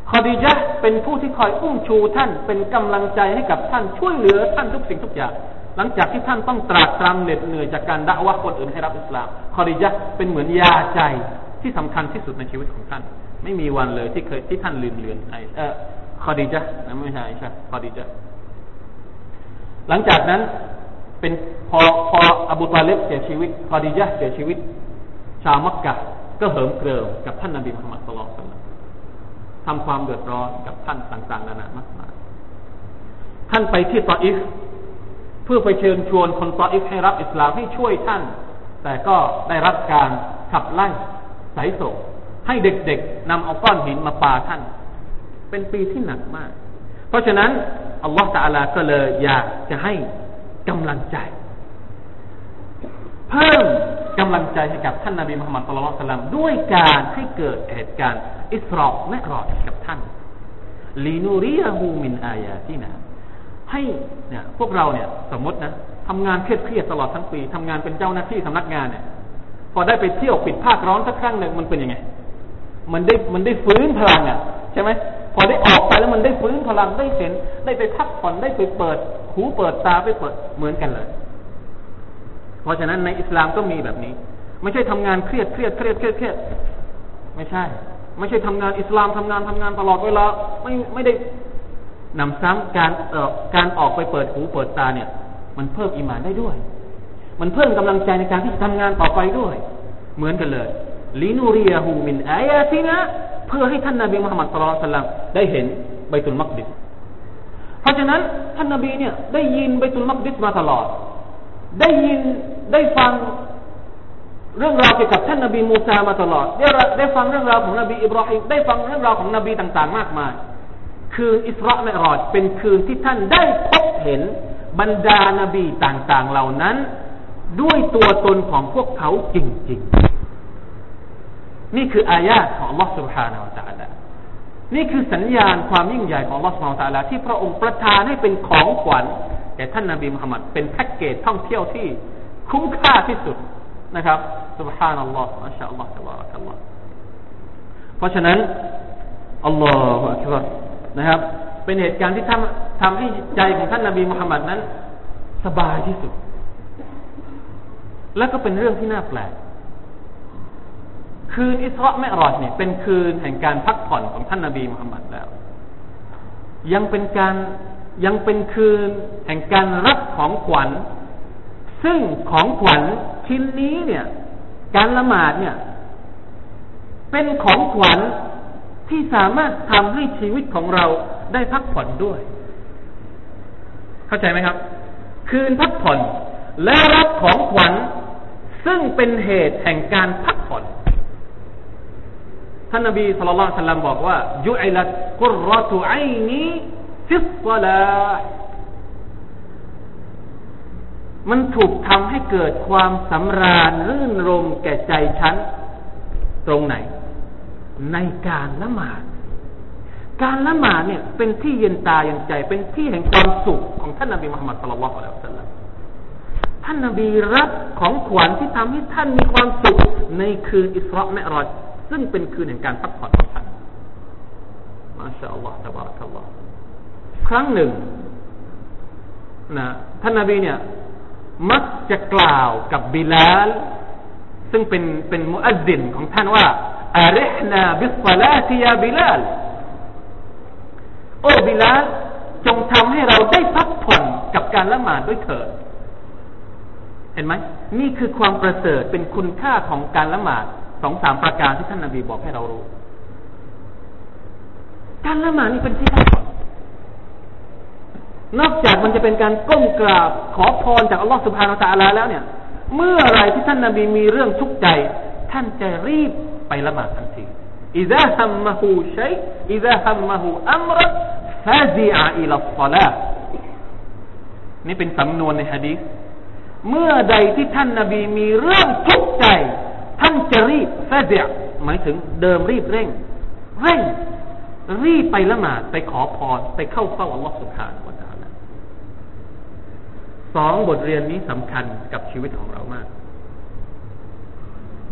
Speaker 1: คอดีจ์เป็นผู้ที่คอยอุ้มชูท่านเป็นกำลังใจให้กับท่านช่วยเหลือท่านทุกสิ่งทุกอย่าง หลังจากที่ท่านต้องตรากตรำเหน็ดเหนื่อยจากการด่าว่าคนอื่นให้รับอิสลามคอดีจ์เป็นเหมือนยาใจที่สำคัญที่สุดในชีวิตของท่าน ไม่มีวันเลยที่เคยที่ท่านลืมเลือนไอเออ คอดีจ์นะไม่ใช่ใช่คอดีจ์หลังจากนั้นเป็นพอพออบูตาเลบเสียชีวิตคอดีจ์เสียชีวิต ชาวมักกะก็เหิมเกริมกับท่านนบีมุฮัมมัดสุลลัลทำความเดือดร้อนกับท่านต่างๆนานามากมายท่านไปที่ตออิฟเพื่อไปเชิญชวนคนตออิฟให้รับอิสลามให้ช่วยท่าน แต่ก็ได้รับการขับไล่สายส่งให้เด็กๆนำเอาก้อนหินมาปาท่าน เป็นปีที่หนักมาก เพราะฉะนั้นอัลลอฮฺตาลาก็เลยอยากจะให้กำลังใจ เพิ่มกำลังใจให้กับท่านนาบีมุฮัมมัดสุลตัลลัมด้วยการให้เกิดเหตุการณ์ อิสรอและรอดกับท่านลีนูริยาฮูมินอายาที่นะให้เนี่ยพวกเราเนี่ยสมมตินะทำงานเครียดๆตลอดทั้งปีทำงานเป็นเจ้าหน้าที่สำนักงานเนี่ยพอได้ไปเที่ยวปิดภาคร้อนสักครั้งหนึ่งมันเป็นยังไง มันได้มันได้ฟื้นพลังอะใช่ไหม พอได้ออกไปแล้วมันได้ฟื้นพลังได้เห็น ได้ไปพักผ่อนได้ไปเปิด หูเปิดตาไปเปิดเหมือนกันเลย เพราะฉะนั้นในอิสลามก็มีแบบนี้ ไม่ใช่ทำงานเครียดเครียดเครียดเครียดเครียดไม่ใช่ ไม่ใช่ทำงานอิสลามทำงานทำงานตลอดเวลาไม่ไม่ได้นำซ้ำการเอ่อการออกไปเปิดหูเปิดตาเนี่ย มันเพิ่มอิมานได้ด้วย มันเพิ่มกำลังใจในการที่จะทำงานต่อไปด้วย เหมือนกันเลยลินูรียฮูมินอายาตินะ เพื่อให้ท่านนาบีมุฮัมมัดสุลตัลลัมได้เห็นใบตุลมักดิสเพราะฉะนั้นท่านนาบีเนี่ยได้ยินใบตุลมักดิสมาตลอด ได้ยินได้ฟังเรื่องราวเกี่ยวกับท่านนาบีมูซามาตลอด ได้ได้ฟังเรื่องราวของนบีอิบราฮิมได้ฟังเรื่องราวของนบีต่างๆ มากมาย คืนอิสราเอลรอดเป็นคืนที่ท่านได้พบเห็นบรรดานาบีต่างๆเหล่านั้น ด้วยตัวตนของพวกเขาจริงๆ นี่คืออายาตของ Allah سبحانه และ تعالى นี่คือสัญญาณความยิ่งใหญ่ของ Allah سبحانه และ تعالى ที่พระองค์ประทานให้เป็นของขวัญแก่ท่านนาบีมุฮัมมัดเป็นแพ็กเกจท่องเที่ยวที่คุ้มค่าที่สุดนะครับ سبحان อัลลอฮ์มาชาอัลลอฮ์ตบารักัลลอฮ์เพราะฉะนั้นอัลลอฮฺอักบารนะครับ เป็นเหตุการณ์ที่ทำทำให้ใจของท่านนาบีมุฮัมมัดนั้น สบายที่สุด และก็เป็นเรื่องที่น่าแปลก คืนอิสราเมรอดเนี่ยเป็นคืนแห่งการพักผ่อนของท่านนาบีมุฮัมมัดแล้ว ยังเป็นการยังเป็นคืนแห่งการรับของขวัญ ซึ่งของขวัญชิ้นนี้เนี่ย การละหมาดเนี่ย เป็นของขวัญที่สามารถทำให้ชีวิตของเราได้พักผ่อนด้วย เข้าใจไหมครับ คืนพักผ่อนและรับของขวัญซึ่งเป็นเหตุแห่งการพักผ่อน ท่านนบีสุลต่านสัลลัมบอกว่าوجعلت قرة عيني في الصلاة มันถูกทำให้เกิดความสำราญรื่นรมย์แก่ใจฉัน ตรงไหน ในการละหมาด การละหมาดเนี่ยเป็นที่เย็นตาเย็นใจ เป็นที่แห่งความสุขของท่านนบีมุฮัมมัดصلى الله عليه وسلمท่านนบีรับของขวัญที่ทำให้ท่านมีความสุขในคืนอิสราเมรอด ซึ่งเป็นคืนแห่งการพักผ่อนของท่านมาชาอัลลอฮฺตบารักัลลอฮ์ครั้งหนึ่งนะท่านนบีเนี่ย มักจะกล่าวกับบิลาล ซึ่งเป็นเป็นมุอัซินของท่านว่าอาริฮนาบิสลาติยาบิลาลโอ้บิลาลจงทำให้เราได้พักผ่อนกับการละหมาดด้วยเถิด เห็นไหมนี่คือความประเสริฐเป็นคุณค่าของการละหมาด สองสามประการที่ท่านนาบีบอกให้เรารู้ การละหมาดนี่เป็นที่พักผ่อนนอกจากมันจะเป็นการก้มกราบขอพรจากอัลลอฮฺสุบฮานาตะลาแล้วเนี่ย เมื่อไรที่ท่านนาบีมีเรื่องทุกข์ใจ ท่านจะรีบไปละหมาดทันทีอิซาฮัมมะฮูชัยอิซาฮัมมะฮูอัมรฟาซิอาอิลัสลานี่เป็นสำนวนในฮะดีษเมื่อใดที่ท่านนาบีมีเรื่องทุกข์ใจ ท่านจะรีบฟาซิอหมายถึงเดิมรีบเร่ง เร่ง รีบไปละหมาดไปขอพรไปเข้าเฝ้าอัลลอฮฺสุบฮานสองบทเรียนนี้สำคัญกับชีวิตของเรามาก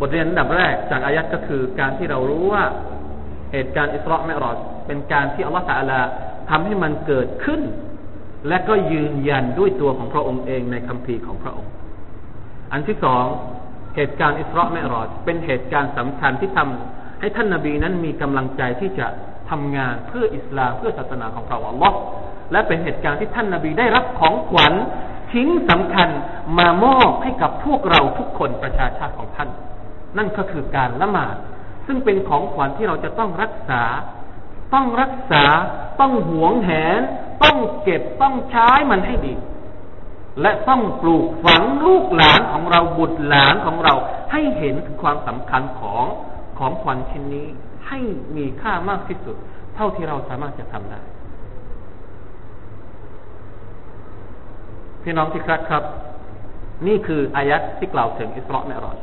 Speaker 1: บทเรียนอันดับแรกจากอายัดก็คือการที่เรารู้ว่าเหตุการณ์อิสราเมรอดเป็นการที่อัลลอฮฺตะลาทำให้มันเกิดขึ้น และก็ยืนยันด้วยตัวของพระองค์เองในคัมภีร์ของพระองค์ อันที่สอง เหตุการณ์อิสราเมรอดเป็นเหตุการณ์สำคัญที่ทำให้ท่านนาบีนั้นมีกำลังใจที่จะทำงานเพื่ออิสลามเพื่อศาสนาของพระองค์และเป็นเหตุการณ์ที่ท่านนาบีได้รับของขวัญชิ้นสำคัญมามอบให้กับพวกเราทุกคนประชาชาติของท่าน นั่นก็คือการละหมาด ซึ่งเป็นของขวัญที่เราจะต้องรักษา ต้องรักษา ต้องหวงแหน ต้องเก็บต้องใช้มันให้ดี และต้องปลูกฝังลูกหลานของเราบุตรหลานของเรา ให้เห็นความสำคัญของของขวัญชิ้นนี้ ให้มีค่ามากที่สุด เท่าที่เราสามารถจะทำได้ พี่น้องที่ครับครับ นี่คืออายัดที่กล่าวถึงอิสราเมรอช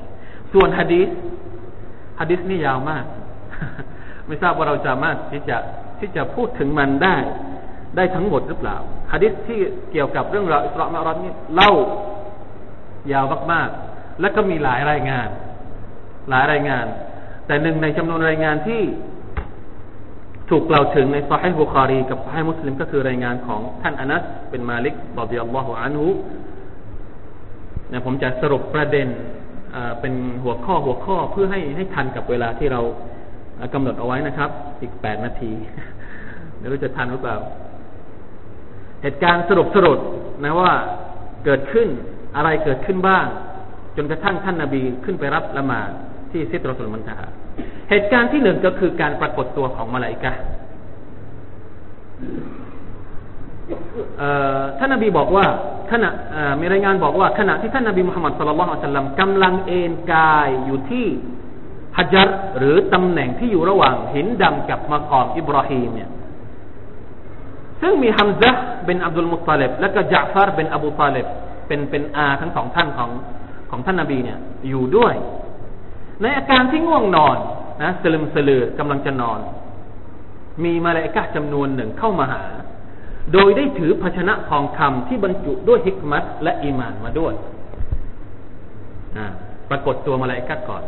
Speaker 1: ส่วนฮะดีษฮะดีษนี่ยาวมาก ไม่ทราบว่าเราจะสามารถที่จะที่จะพูดถึงมันได้ ได้ทั้งหมดหรือเปล่าฮะดิษที่เกี่ยวกับเรื่องราวอิสราเมรอชนี่เล่ายาวมากๆ และก็มีหลายรายงาน หลายรายงาน แต่หนึ่งในจำนวนรายงานที่ถูกกล่าวถึงในซอฮีบุคารีกับซอฮีมุสลิมก็คือรายงานของท่านอนัสเป็นมาลิกบอดีอัลลอฮฺอันฮุนะผมจะสรุปประเด็นเป็นหัวข้อหัวข้อเพื่อให้ให้ทันกับเวลาที่เรากำหนดเอาไว้นะครับ อีกแปดนาทีไม่รู้จะทันหรือเปล่า เหตุการณ์สรุปสรุปนะว่าเกิดขึ้นอะไรเกิดขึ้นบ้าง จนกระทั่งท่านนาบีขึ้นไปรับละหมาดที่ซิตรสุลมันตาเหตุการณ์ที่หนึ่งก็คือการปรากฏตัวของมาลาอิกะท่านนบีบอกว่าขณะมีรายงานบอกว่าขณะที่ท่านนบีมุฮัมมัดสุลลัลลอัลลัมกำลังเอนกายอยู่ที่ฮัจัรหรือตำแหน่งที่อยู่ระหว่างหินดำกับมากอมอิบราฮิมเนี่ย ซึ่งมีฮัมซะเป็นอับดุลมุตตาเลบและก็จาฟาร์เป็นอบูตาเลบเป็นเป็นอาทั้งสองท่านของของท่านนบีเนี่ยอยู่ด้วย ในอาการที่ง่วงนอนนะสลึมสลือกำลังจะนอน มีมาลายกะจำนวนหนึ่งเข้ามาหา โดยได้ถือภาชนะทองคำที่บรรจุด้วยฮิกมัตและอีมานมาด้วยปรากฏตัวมาลายกะก่อน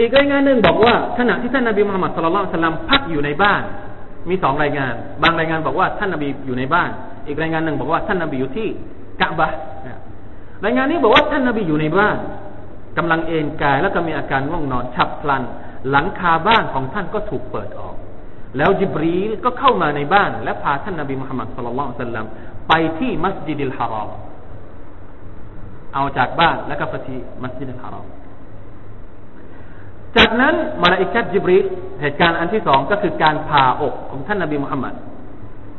Speaker 1: อีกรายงานหนึ่งบอกว่าขณะที่ท่านนบีมุฮัมมัดสุลลัลสลัมพักอยู่ในบ้าน มีสองรายงาน บางรายงานบอกว่าท่านนบีอยู่ในบ้าน อีกรายงานหนึ่งบอกว่าท่านนบีอยู่ที่กะบะรายงานนี้บอกว่าท่านนบีอยู่ในบ้านกำลังเอนกายแล้วก็มีอาการง่วงนอนฉับพลัน หลังคาบ้านของท่านก็ถูกเปิดออก แล้วจิบรีลก็เข้ามาในบ้าน และพาท่านนบีมุฮัมมัดสุลลัลสลลัมไปที่มัสยิดิลฮารอมเอาจากบ้านแล้วก็ไปที่มัสยิดิลฮารอม จากนั้นมาลาอิกัดจิบรีเหตุการณ์อันที่สองก็คือการผ่าอกของท่านนบีมุฮัมมัด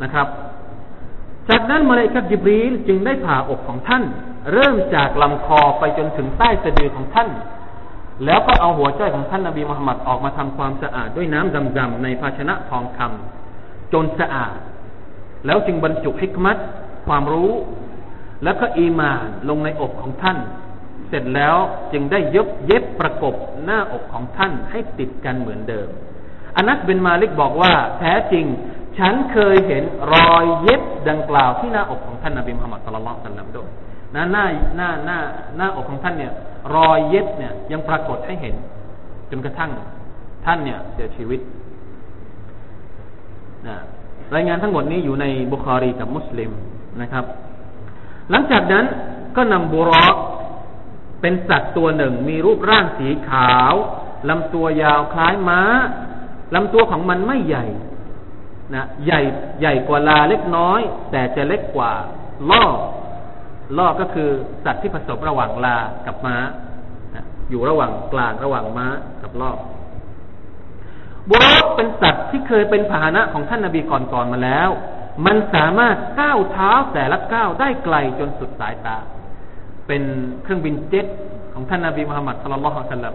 Speaker 1: นะครับ จากนั้นมาลาอิกัดจิบรีจึงได้ผ่าอกของท่าน เริ่มจากลำคอไปจนถึงใต้สะดือของท่าน แล้วก็เอาหัวใจของท่านนบีมุฮัมมัดออกมาทำความสะอาดด้วยน้ำดำๆในภาชนะทองคำจนสะอาด แล้วจึงบรรจุฮิกมัตความรู้ แล้วก็อีมานลงในอกของท่าน เสร็จแล้วจึงได้ยบเย็บประกบหน้าอกของท่านให้ติดกันเหมือนเดิมอนัสเบนมาลิกบอกว่า แท้จริง ฉันเคยเห็นรอยเย็บดังกล่าวที่หน้าอกของท่านนบีมุฮัมมัดสุลลัลสัลลัมด้วยนะหน้าหน้าหน้าหน้าอกของท่านเนี่ย รอยเย็บเนี่ยยังปรากฏให้เห็น จนกระทั่งท่านเนี่ยเสียชีวิตนะรายงานทั้งหมดนี้อยู่ในบุคารีกับมุสลิมนะครับ หลังจากนั้นก็นำบุรอก เป็นสัตว์ตัวหนึ่งมีรูปร่างสีขาวลำตัวยาวคล้ายม้าลำตัวของมันไม่ใหญ่นะใหญ่ใหญ่กว่าลาเล็กน้อย แต่จะเล็กกว่าล่อล่อก็คือสัตว์ที่ผสมระหว่างลากับม้าอยู่ระหว่างกลางระหว่างม้ากับล่อบุรอกเป็นสัตว์ที่เคยเป็นพาหนะของท่านนาบีก่อนๆมาแล้ว มันสามารถก้าวเท้าแต่ละก้าวได้ไกลจนสุดสายตา เป็นเครื่องบินเจ็ตของท่านนาบีมุฮัมมัดصلى الله عليه وسلم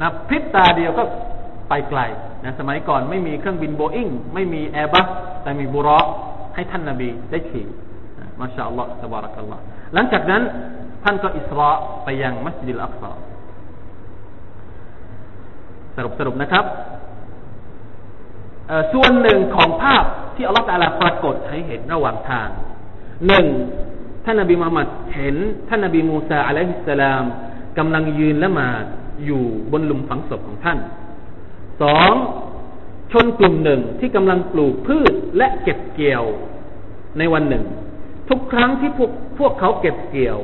Speaker 1: นะพริบตาเดียวก็ไปไกลนะสมัยก่อนไม่มีเครื่องบินโบอิงไม่มีแอร์บัสแต่มีบุรอกให้ท่านนาบีได้ขี่ما شاء الله تبارك اللهหลังจากนั้นท่านก็อิสรออ์ไปยังมัสยิดอักซอสรุปสรุปนะครับส่วนหนึ่งของภาพที่อัลลอฮฺตาลาปรากฏให้เห็นระหว่างทางหนึ่ง ท่านนบีมุฮัมมัดเห็นท่านนบีมูซาอะลัยฮิสสลามกำลังยืนละหมาดอยู่บนหลุมฝังศพของท่านสองชนกลุ่มหนึ่งที่กำลังปลูกพืชและเก็บเกี่ยวในวันหนึ่ง ทุกครั้งที่พวกพวกเขาเก็บเกี่ยว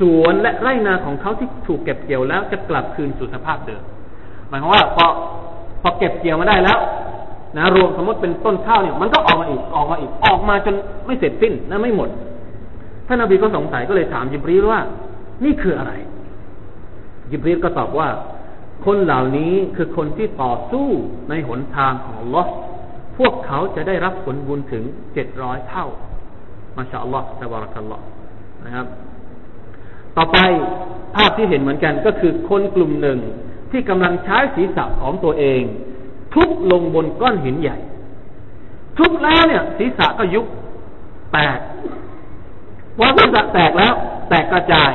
Speaker 1: สวนและไร่นาของเขาที่ถูกเก็บเกี่ยวแล้วจะกลับคืนสู่สภาพเดิมหมายความว่าพอพอเก็บเกี่ยวมาได้แล้วนะรวมสมมติเป็นต้นข้าวเนี่ยมันก็ออกมาอีกออกมาอีกออกมาจนไม่เสร็จสิ้นนะไม่หมด ท่านอบีก็สงสัยก็เลยถามยิบรีว่า นี่คืออะไร ยิบรีก็ตอบว่า คนเหล่านี้คือคนที่ต่อสู้ในหนทางของลอสพวกเขาจะได้รับผลบุญถึงเจ็ดร้อยเท่ามาชาอัลลอฮ์ตะบารักัลลอฮ์นะครับ ต่อไปภาพที่เห็นเหมือนกันก็คือคนกลุ่มหนึ่งที่กำลังใช้ศีรษะของตัวเอง ทุบลงบนก้อนหินใหญ่ ทุบแล้วเนี่ย ศีรษะก็ยุบแตก พอศีรษะแตกแล้ว แตกกระจาย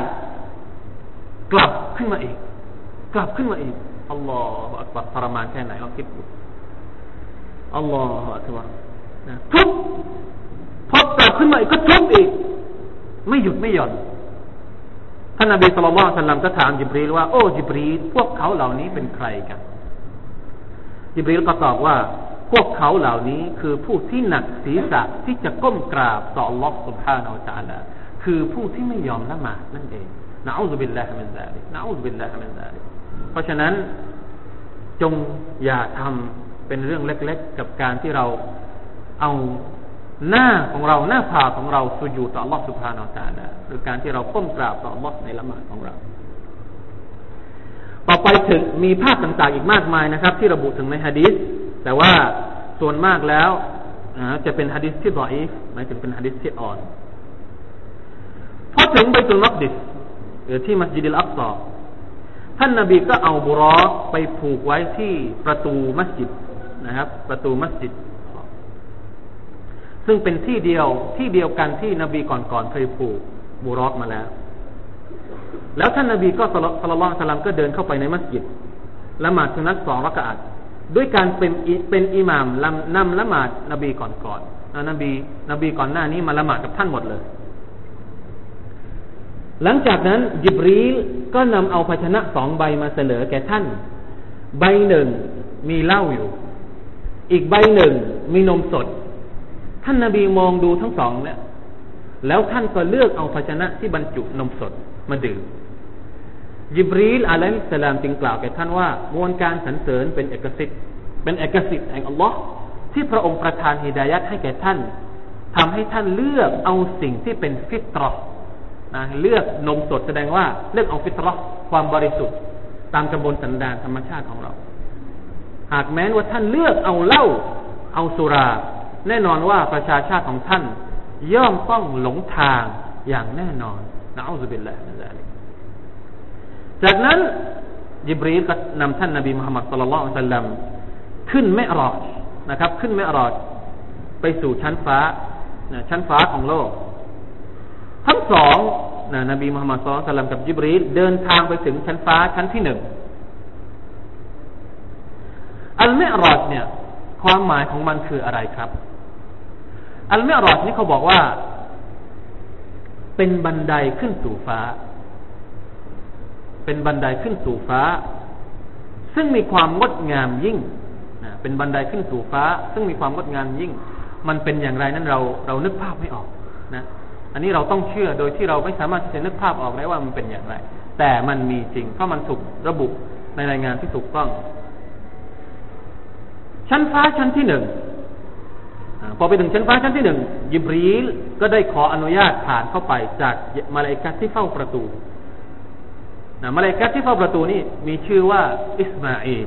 Speaker 1: กลับขึ้นมาอีก กลับขึ้นมาอีกอัลลอฮฺอักบัรทรมานแค่ไหนลองคิดดูอัลลอฮฺอักบัรทุบพอกลับขึ้นมาอีกก็ทุบอีก ไม่หยุดไม่หย่อนท่านนบีสุลต่านสัลลัมก็ถามจิบรีลว่าโอ้จิบรีลพวกเขาเหล่านี้เป็นใครกันจิบรีลก็ตอบว่า พวกเขาเหล่านี้คือผู้ที่หนักศีรษะที่จะก้มกราบต่อ Allah سبحانه และ تعالى คือผู้ที่ไม่ยอมละหมาดนั่นเองนะอูซุบิลลาฮิมินซาลิกนะอูซุบิลลาฮิมินซาลิกเพราะฉะนั้น จงอย่าทำเป็นเรื่องเล็กๆ กับการที่เราเอาหน้าของเราหน้าผาของเราสุญูต่อ Allah سبحانه และ تعالى หรือการที่เราก้มกราบต่อ Allah ในละหมาดของเรา ต่อไปถึงมีภาพต่างๆอีกมากมายนะครับ ที่ระบุถึงในฮะดีษ แต่ว่าส่วนมากแล้วจะเป็นฮะดิษที่ดออีฟหมายถึงเป็นฮะดิษที่อ่อนพอถึงไปตุลมักดิสหรือที่มัสยิดอัลอักซอท่านนาบีก็เอาบุรอไปผูกไว้ที่ประตูมัสยิดนะครับ ประตูมัสยิด ซึ่งเป็นที่เดียวที่เดียวกันที่นบีก่อนๆเคยผูกบูรอกมาแล้ว แล้วท่านนบีก็สลลัลสลัมก็เดินเข้าไปในมัสยิดละหมาดสุนัตสองรักอาด ด้วยการเป็นเป็นอิหมามนำละหมาดนบีก่อนๆนบีนบีก่อนหน้านี้มาละหมาดกับท่านหมดเลย หลังจากนั้นยิบรีลก็นำเอาภาชนะสองใบมาเสนอแก่ท่าน ใบหนึ่งมีเหล้าอยู่ อีกใบหนึ่งมีนมสด ท่านนาบีมองดูทั้งสองเนี่ยแล้วท่านก็เลือกเอาภาชนะที่บรรจุนมสดมาดื่ม ยิบรีลอะลัยฮิสลามจึงกล่าวแก่ท่านว่ามวลการสรรเสริญเป็นเอกสิทธิ์เป็นเอกสิทธิ์แห่งอัลลอฮ์ที่พระองค์ประทานฮิดายัดให้แก่ท่านทำให้ท่านเลือกเอาสิ่งที่เป็นฟิตรอนะเลือกนมสดแสดงว่าเลือกเอาฟิตรอความบริสุทธิ์ ตามกระบวนสันดานธรรมชาติของเรา หากแม้ว่าท่านเลือกเอาเหล้าเอาสุรา แน่นอนว่าประชาชาติของท่าน ย่อมต้องหลงทางอย่างแน่นอนนะอัลลอฮฺบิลละจ จากนั้นยิบรีก็นำท่านนบีมุฮัมมัดสุลลัลอัลลัมขึ้นไม่รอดนะครับ ขึ้นไม่รอดไปสู่ชั้นฟ้าชั้นฟ้าของโลก ทั้งสองนะนบีมุฮัมมัดสุลลัลลัมกับยิบรีเดินทางไปถึงชั้นฟ้าชั้นที่หนึ่งอัลเมรอดเนี่ย ความหมายของมันคืออะไรครับ อัลเมรอดนี่เขาบอกว่า เป็นบันไดขึ้นสู่ฟ้า เป็นบันไดขึ้นสู่ฟ้า ซึ่งมีความงดงามยิ่งนะเป็นบันไดขึ้นสู่ฟ้า ซึ่งมีความงดงามยิ่ง มันเป็นอย่างไรนั้นเราเรานึกภาพไม่ออกนะอันนี้เราต้องเชื่อโดยที่เราไม่สามารถที่จะนึกภาพออกได้ว่ามันเป็นอย่างไร แต่มันมีจริง เพราะมันถูกระบุในรายงานที่ถูกต้อง ชั้นฟ้าชั้นที่หนึ่งพอไปถึงชั้นฟ้าชั้นที่หนึ่งยิบรีลก็ได้ขออนุญาตผ่านเข้าไปจากมาลายกัตที่เฝ้าประตู นะมาลกัตที่เฝ้าประตูนี่มีชื่อว่าอิสมาอี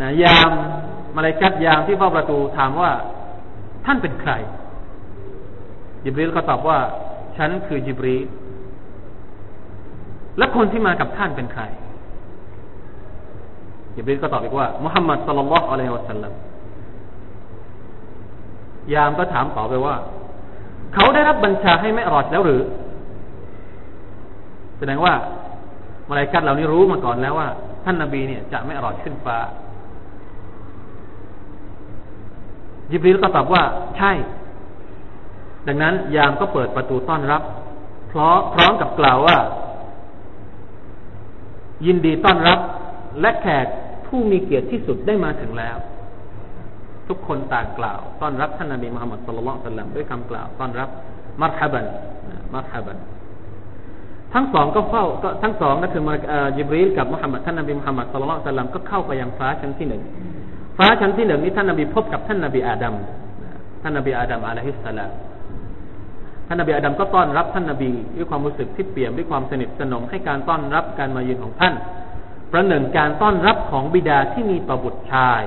Speaker 1: นะยามมาลกัตยามที่เฝ้าประตูถามว่าท่านเป็นใคร ยิบรีลก็ตอบว่า ฉันคือยิบรีลและคนที่มากับท่านเป็นใครยิบรีลก็ตอบอีกว่ามุฮัมมัดสัลลัลลอฮุอะลัยฮิวะสัลลัมยามก็ถามต่อไปว่า เขาได้รับบัญชาให้ไม่รอดแล้วหรือ แสดงว่ามาลายกัดเหล่านี้รู้มาก่อนแล้วว่า ท่านนาบีเนี่ยจะไม่รอดขึ้นฟ้า ยิบรีลก็ตอบว่าใช่ ดังนั้นยามก็เปิดประตูต้อนรับ พราะพร้อมกับกล่าวว่า ยินดีต้อนรับ และแขกผู้มีเกียรติที่สุดได้มาถึงแล้ว ทุกคนต่างกล่าว ต้อนรับท่านนบีมุฮัมมัดสุลลัลสัลลัมด้วยคำกล่าวต้อนรับมัรฮับันมัรฮับัน ทั้งสองก็เฝ้าก็ทั้งสองก็คือมาจิบรีลกับมุฮัมมัดท่านนบีมุฮัมมัดสุลลัลสัลลัมก็เข้าไปยังฟ้าชั้นที่หนึ่งฟ้าชั้นที่หนึ่งนี้ท่านนบีพบกับท่านนบีอาดัมท่านนบีอาดัมอะลัยฮิสสลามท่านนบีอาดัมก็ต้อนรับท่านนบีด้วยความรู้สึกที่เปี่ยมด้วยความสนิทสนมให้การต้อนรับการมาเยือนของท่าน ประหนึ่งการต้อนรับของบิดาที่มีต่อบุตรชาย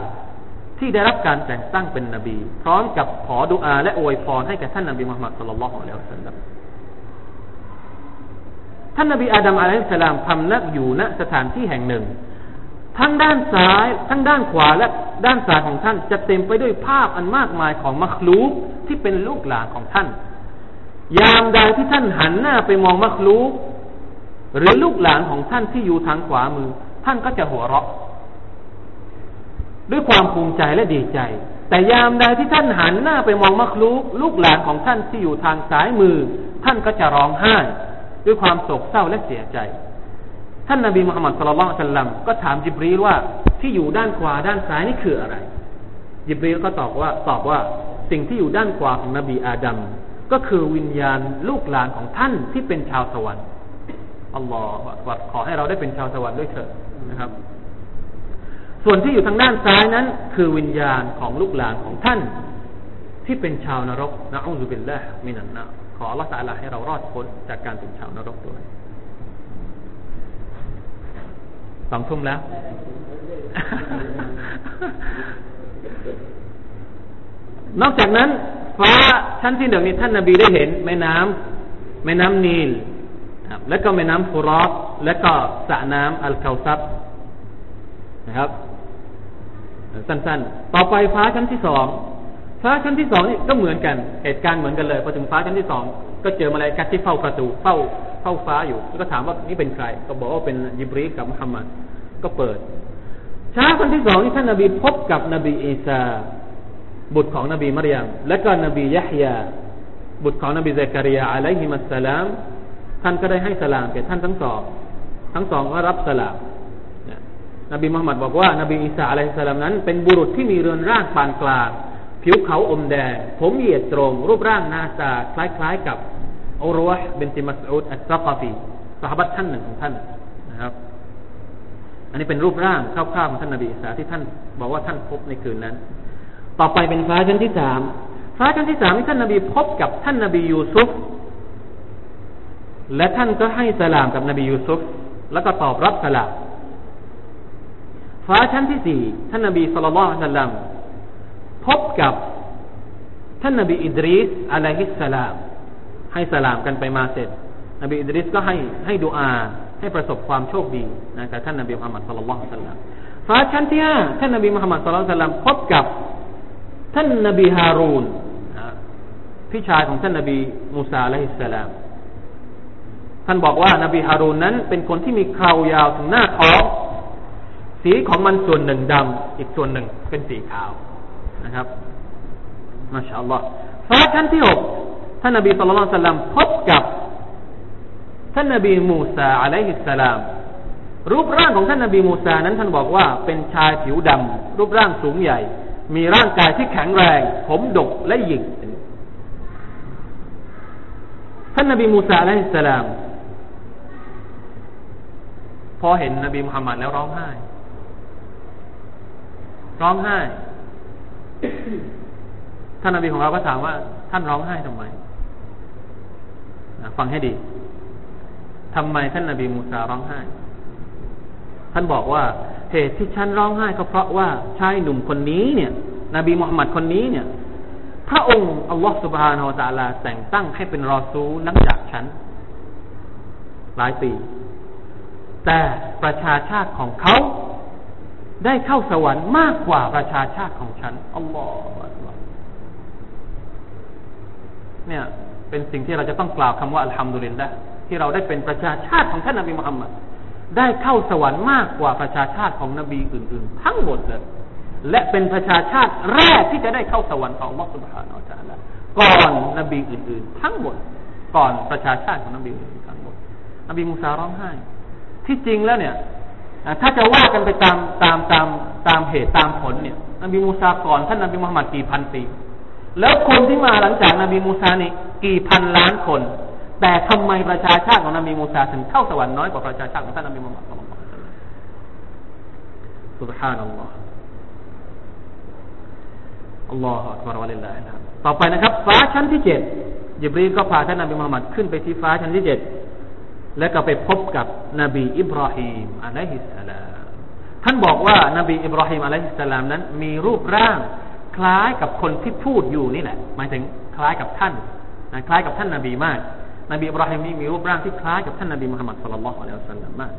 Speaker 1: ที่ได้รับการแต่งตั้งเป็นนบี พร้อมกับขอดุอาและอวยพรให้แก่ท่านนบีมุฮัมมัดสุลลัลลอฮุอะลัยฮิวสัลลัม ท่านนบีอาดัมอะลัยฮิสสลามพำนักอยู่ณสถานที่แห่งหนึ่ง ทั้งด้านซ้าย ทั้งด้านขวาและด้านซ้ายของท่านจะเต็มไปด้วยภาพอันมากมายของมัคลูกที่เป็นลูกหลานของท่าน ยามใดที่ท่านหันหน้าไปมองมักลูกหรือลูกหลานของท่านที่อยู่ทางขวามือ ท่านก็จะหัวเราะ ด้วยความภูมิใจและดีใจ แต่ยามใดที่ท่านหันหน้าไปมองมักลูก ลูกหลานของท่านที่อยู่ทางซ้ายมือ ท่านก็จะร้องไห้ ด้วยความโศกเศร้าและเสียใจ ท่านนาบีมุฮัมมัดสุลลัลสัลลัมก็ถามจิบรีว่าที่อยู่ด้านขวาด้านซ้ายนี่คืออะไรจิบรีก็ตอบว่าตอบว่าสิ่งที่อยู่ด้านขวาของนบีอาดัมก็คือวิญญาณลูกหลานของท่านที่เป็นชาวสวรรค์อัลลอฮฺขอให้เราได้เป็นชาวสวรรค์ด้วยเถิดนะครับ ส่วนที่อยู่ทางด้านซ้ายนั้น คือวิญญาณของลูกหลานของท่าน ที่เป็นชาวนรกนะอูซุบิลละมินันนะ ขออัลลอฮฺตาลาให้เรารอดพ้นจากการเป็นชาวนรกด้วยสองทุ่มแล้ว นอกจากนั้นฟ้าชั้นที่หนึ่งนี้ท่านนาบีได้เห็น แม่น้ำแม่น้ำนีลแล้วก็แม่น้ำฟูรอสและก็สระน้ำอัลเกาซัรนะครับ สั้นๆ ต่อไปฟ้าชั้นที่สอง ฟ้าชั้นที่สองนี่ก็เหมือนกัน เหตุการณ์เหมือนกันเลยพอถึงฟ้าชั้นที่สองก็เจอมลาอิกะฮ์ที่เฝ้าประตูเฝ้าเฝ้าฟ้าอยู่ แล้วก็ถามว่านี่เป็นใคร ก็บอกว่าเป็นยิบรีลกับมุฮัมมัดก็เปิดเช้าวันที่สองนี่ท่านนาบีพบกับนบีอีสาบุตรของนบีมารยมและก็นบียะฮยาบุตรของนบีเซกริยาอะลัยฮิมัสสลามท่านก็ได้ให้สลามแก่ท่านทั้งสอง ทั้งสองก็รับสลามนบีมุฮัมมัดบอกว่า นบีอิสาอะลัยฮิสสลามนั้น เป็นบุรุษที่มีเรือนร่างปานกลาง ผิวเขาอมแดง ผมเหยียดตรง รูปร่างหน้าตาคล้าย ๆ กับอุรวะเบนติมัสอุดอัสซากฟีสหบัตท่านหนึ่งของท่านนะครับ อันนี้เป็นรูปร่างคร่าวๆของท่านนบีอิสาที่ท่านบอกว่าท่านพบในคืนนั้น ต่อไปเป็นฟ้าชั้นที่สามฟ้าชั้นที่สามที่ท่านนาบีพบกับท่านนาบียูซุฟและท่านก็ให้สลามกับนบียูซุฟแล้วก็ตอบรับสลามฟ้าชั้นที่สี่ท่านนาบีสุลต่านลลัม พบกับท่านนบีอิดริสอะลัยฮิสสลาม ให้สลามกันไปมาเสร็จ นบีอิดริสก็ให้ให้ดูอาให้ประสบความโชคดีนะกับท่านนบีมุฮัมมัดสุลลัลสัลลัมฟ้าชั้นที่ห้าท่านนบีมุฮัมมัดสุลลัลสัลลัมพบกับท่านนบีฮารูนพี่ชายของท่านนบีมูซาอะลัยฮิสสลาม ท่านบอกว่านบีฮารูนนั้น เป็นคนที่มีเครายาวถึงหน้าท้องสีของมันส่วนหนึ่งดำอีกส่วนหนึ่งเป็นสีขาว นะครับมาชาอัลลอฮ์ฟ้าชั้นที่หกท่านนบีสุลต่านสัลลัมพบกับท่านนบีมูซาอะลัยฮิสสลาม รูปร่างของท่านนบีมูซานั้นท่านบอกว่าเป็นชายผิวดำรูปร่างสูงใหญ่ มีร่างกายที่แข็งแรง ผมดกและหยิกท่านนบีมูซาอะลัยฮิสสลาม พอเห็นนบีมุฮัมมัดแล้วร้องไห้ ร้องไห้ ท่านนบีของเราก็ถามว่า ท่านร้องไห้ทำไมฟังให้ดีทำไมท่านนบีมูซาร้องไห้ ท่านบอกว่า เหตุที่ฉันร้องไห้ก็เพราะว่าชายหนุ่มคนนี้เนี่ย นบีมุฮัมมัดคนนี้เนี่ย พระองค์อัลลอฮฺสุบฮานาอัลลาแต่งตั้งให้เป็นรอซูลหลังจากฉัน หลายปี แต่ประชาชาติของเขา ได้เข้าสวรรค์มากกว่าประชาชาติของฉันอัลลอฮฺเนี่ย เป็นสิ่งที่เราจะต้องกล่าวคำว่าอัลฮัมดุลิลละที่เราได้เป็นประชาชาติของท่านนบีมุฮัมมัดได้เข้าสวรรค์มากกว่าประชาชาติของนบีอื่นๆ ทั้งหมดเลยและเป็นประชาชาติแรกที่จะได้เข้าสวรรค์ของมัสสุบฮานอัลลอฮก่อนนบีอื่นๆ ทั้งหมด ก่อนประชาชาติของนบีอื่นๆทั้งหมดนบีมูซาร้องไห้ ที่จริงแล้วเนี่ย ถ้าจะว่ากันไปตามตามตามตามเหตุตามผลเนี่ยนบีมูซาก่อนท่านนบีมุฮัมมัดกี่พันปี แล้วคนที่มาหลังจากนบีมูซานี่กี่พันล้านคน แต่ทำไมประชาชาติของนบีมูซาถึงเข้าสวรรค์น้อยกว่าประชาชาติของท่านนบีมุฮัมมัดสุบฮานัลลอฮ์อัลลอฮฺอัลลอฮฺวะลิลลาฮิต่อไปนะครับ ฟ้าชั้นที่เจ็ดยิบรีก็พาท่านนบีมุฮัมมัดขึ้นไปที่ฟ้าชั้นที่เจ็ด และก็ไปพบกับนบีอิบราฮิมอะลัยฮิสสลามท่านบอกว่านาบีอิบราฮิมอะลัยฮิสสลามนั้น มีรูปร่างคล้ายกับคนที่พูดอยู่นี่แหละหมายถึงคล้ายกับท่านนะคล้ายกับท่านนาบีมากนบีอิบราฮิมนี่มีรูปร่างที่คล้ายกับท่านนบีมุฮัมมัดสุลลัลลอฮุอะลัยฮิวะสัลลัมมาก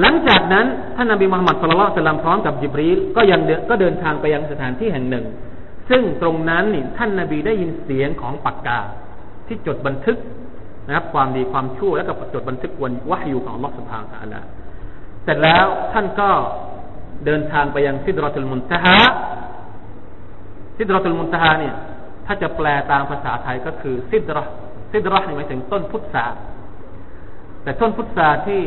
Speaker 1: หลังจากนั้นท่านนบีมุฮัมมัดصلى الله عليه وسلمพร้อมกับจิบรีลก็ยังก็เดินทางไปยังสถานที่แห่งหนึ่ง ซึ่งตรงนั้นนี่ท่านนบีได้ยินเสียงของปากกา ที่จดบันทึกนะครับ ความดีความชั่วแล้วก็จดบันทึกวันวะฮยูของอัลลอฮฺ سبحانه وتعالىเสร็จแล้วท่านก็เดินทางไปยังซิดรอตุลมุนตะฮะซิดรอตุลมุนตะฮะเนี่ย ถ้าจะแปลตามภาษาไทยก็คือซิดรอซิดรอหมายถึงต้นพุทธาแต่ต้นพุทธาที่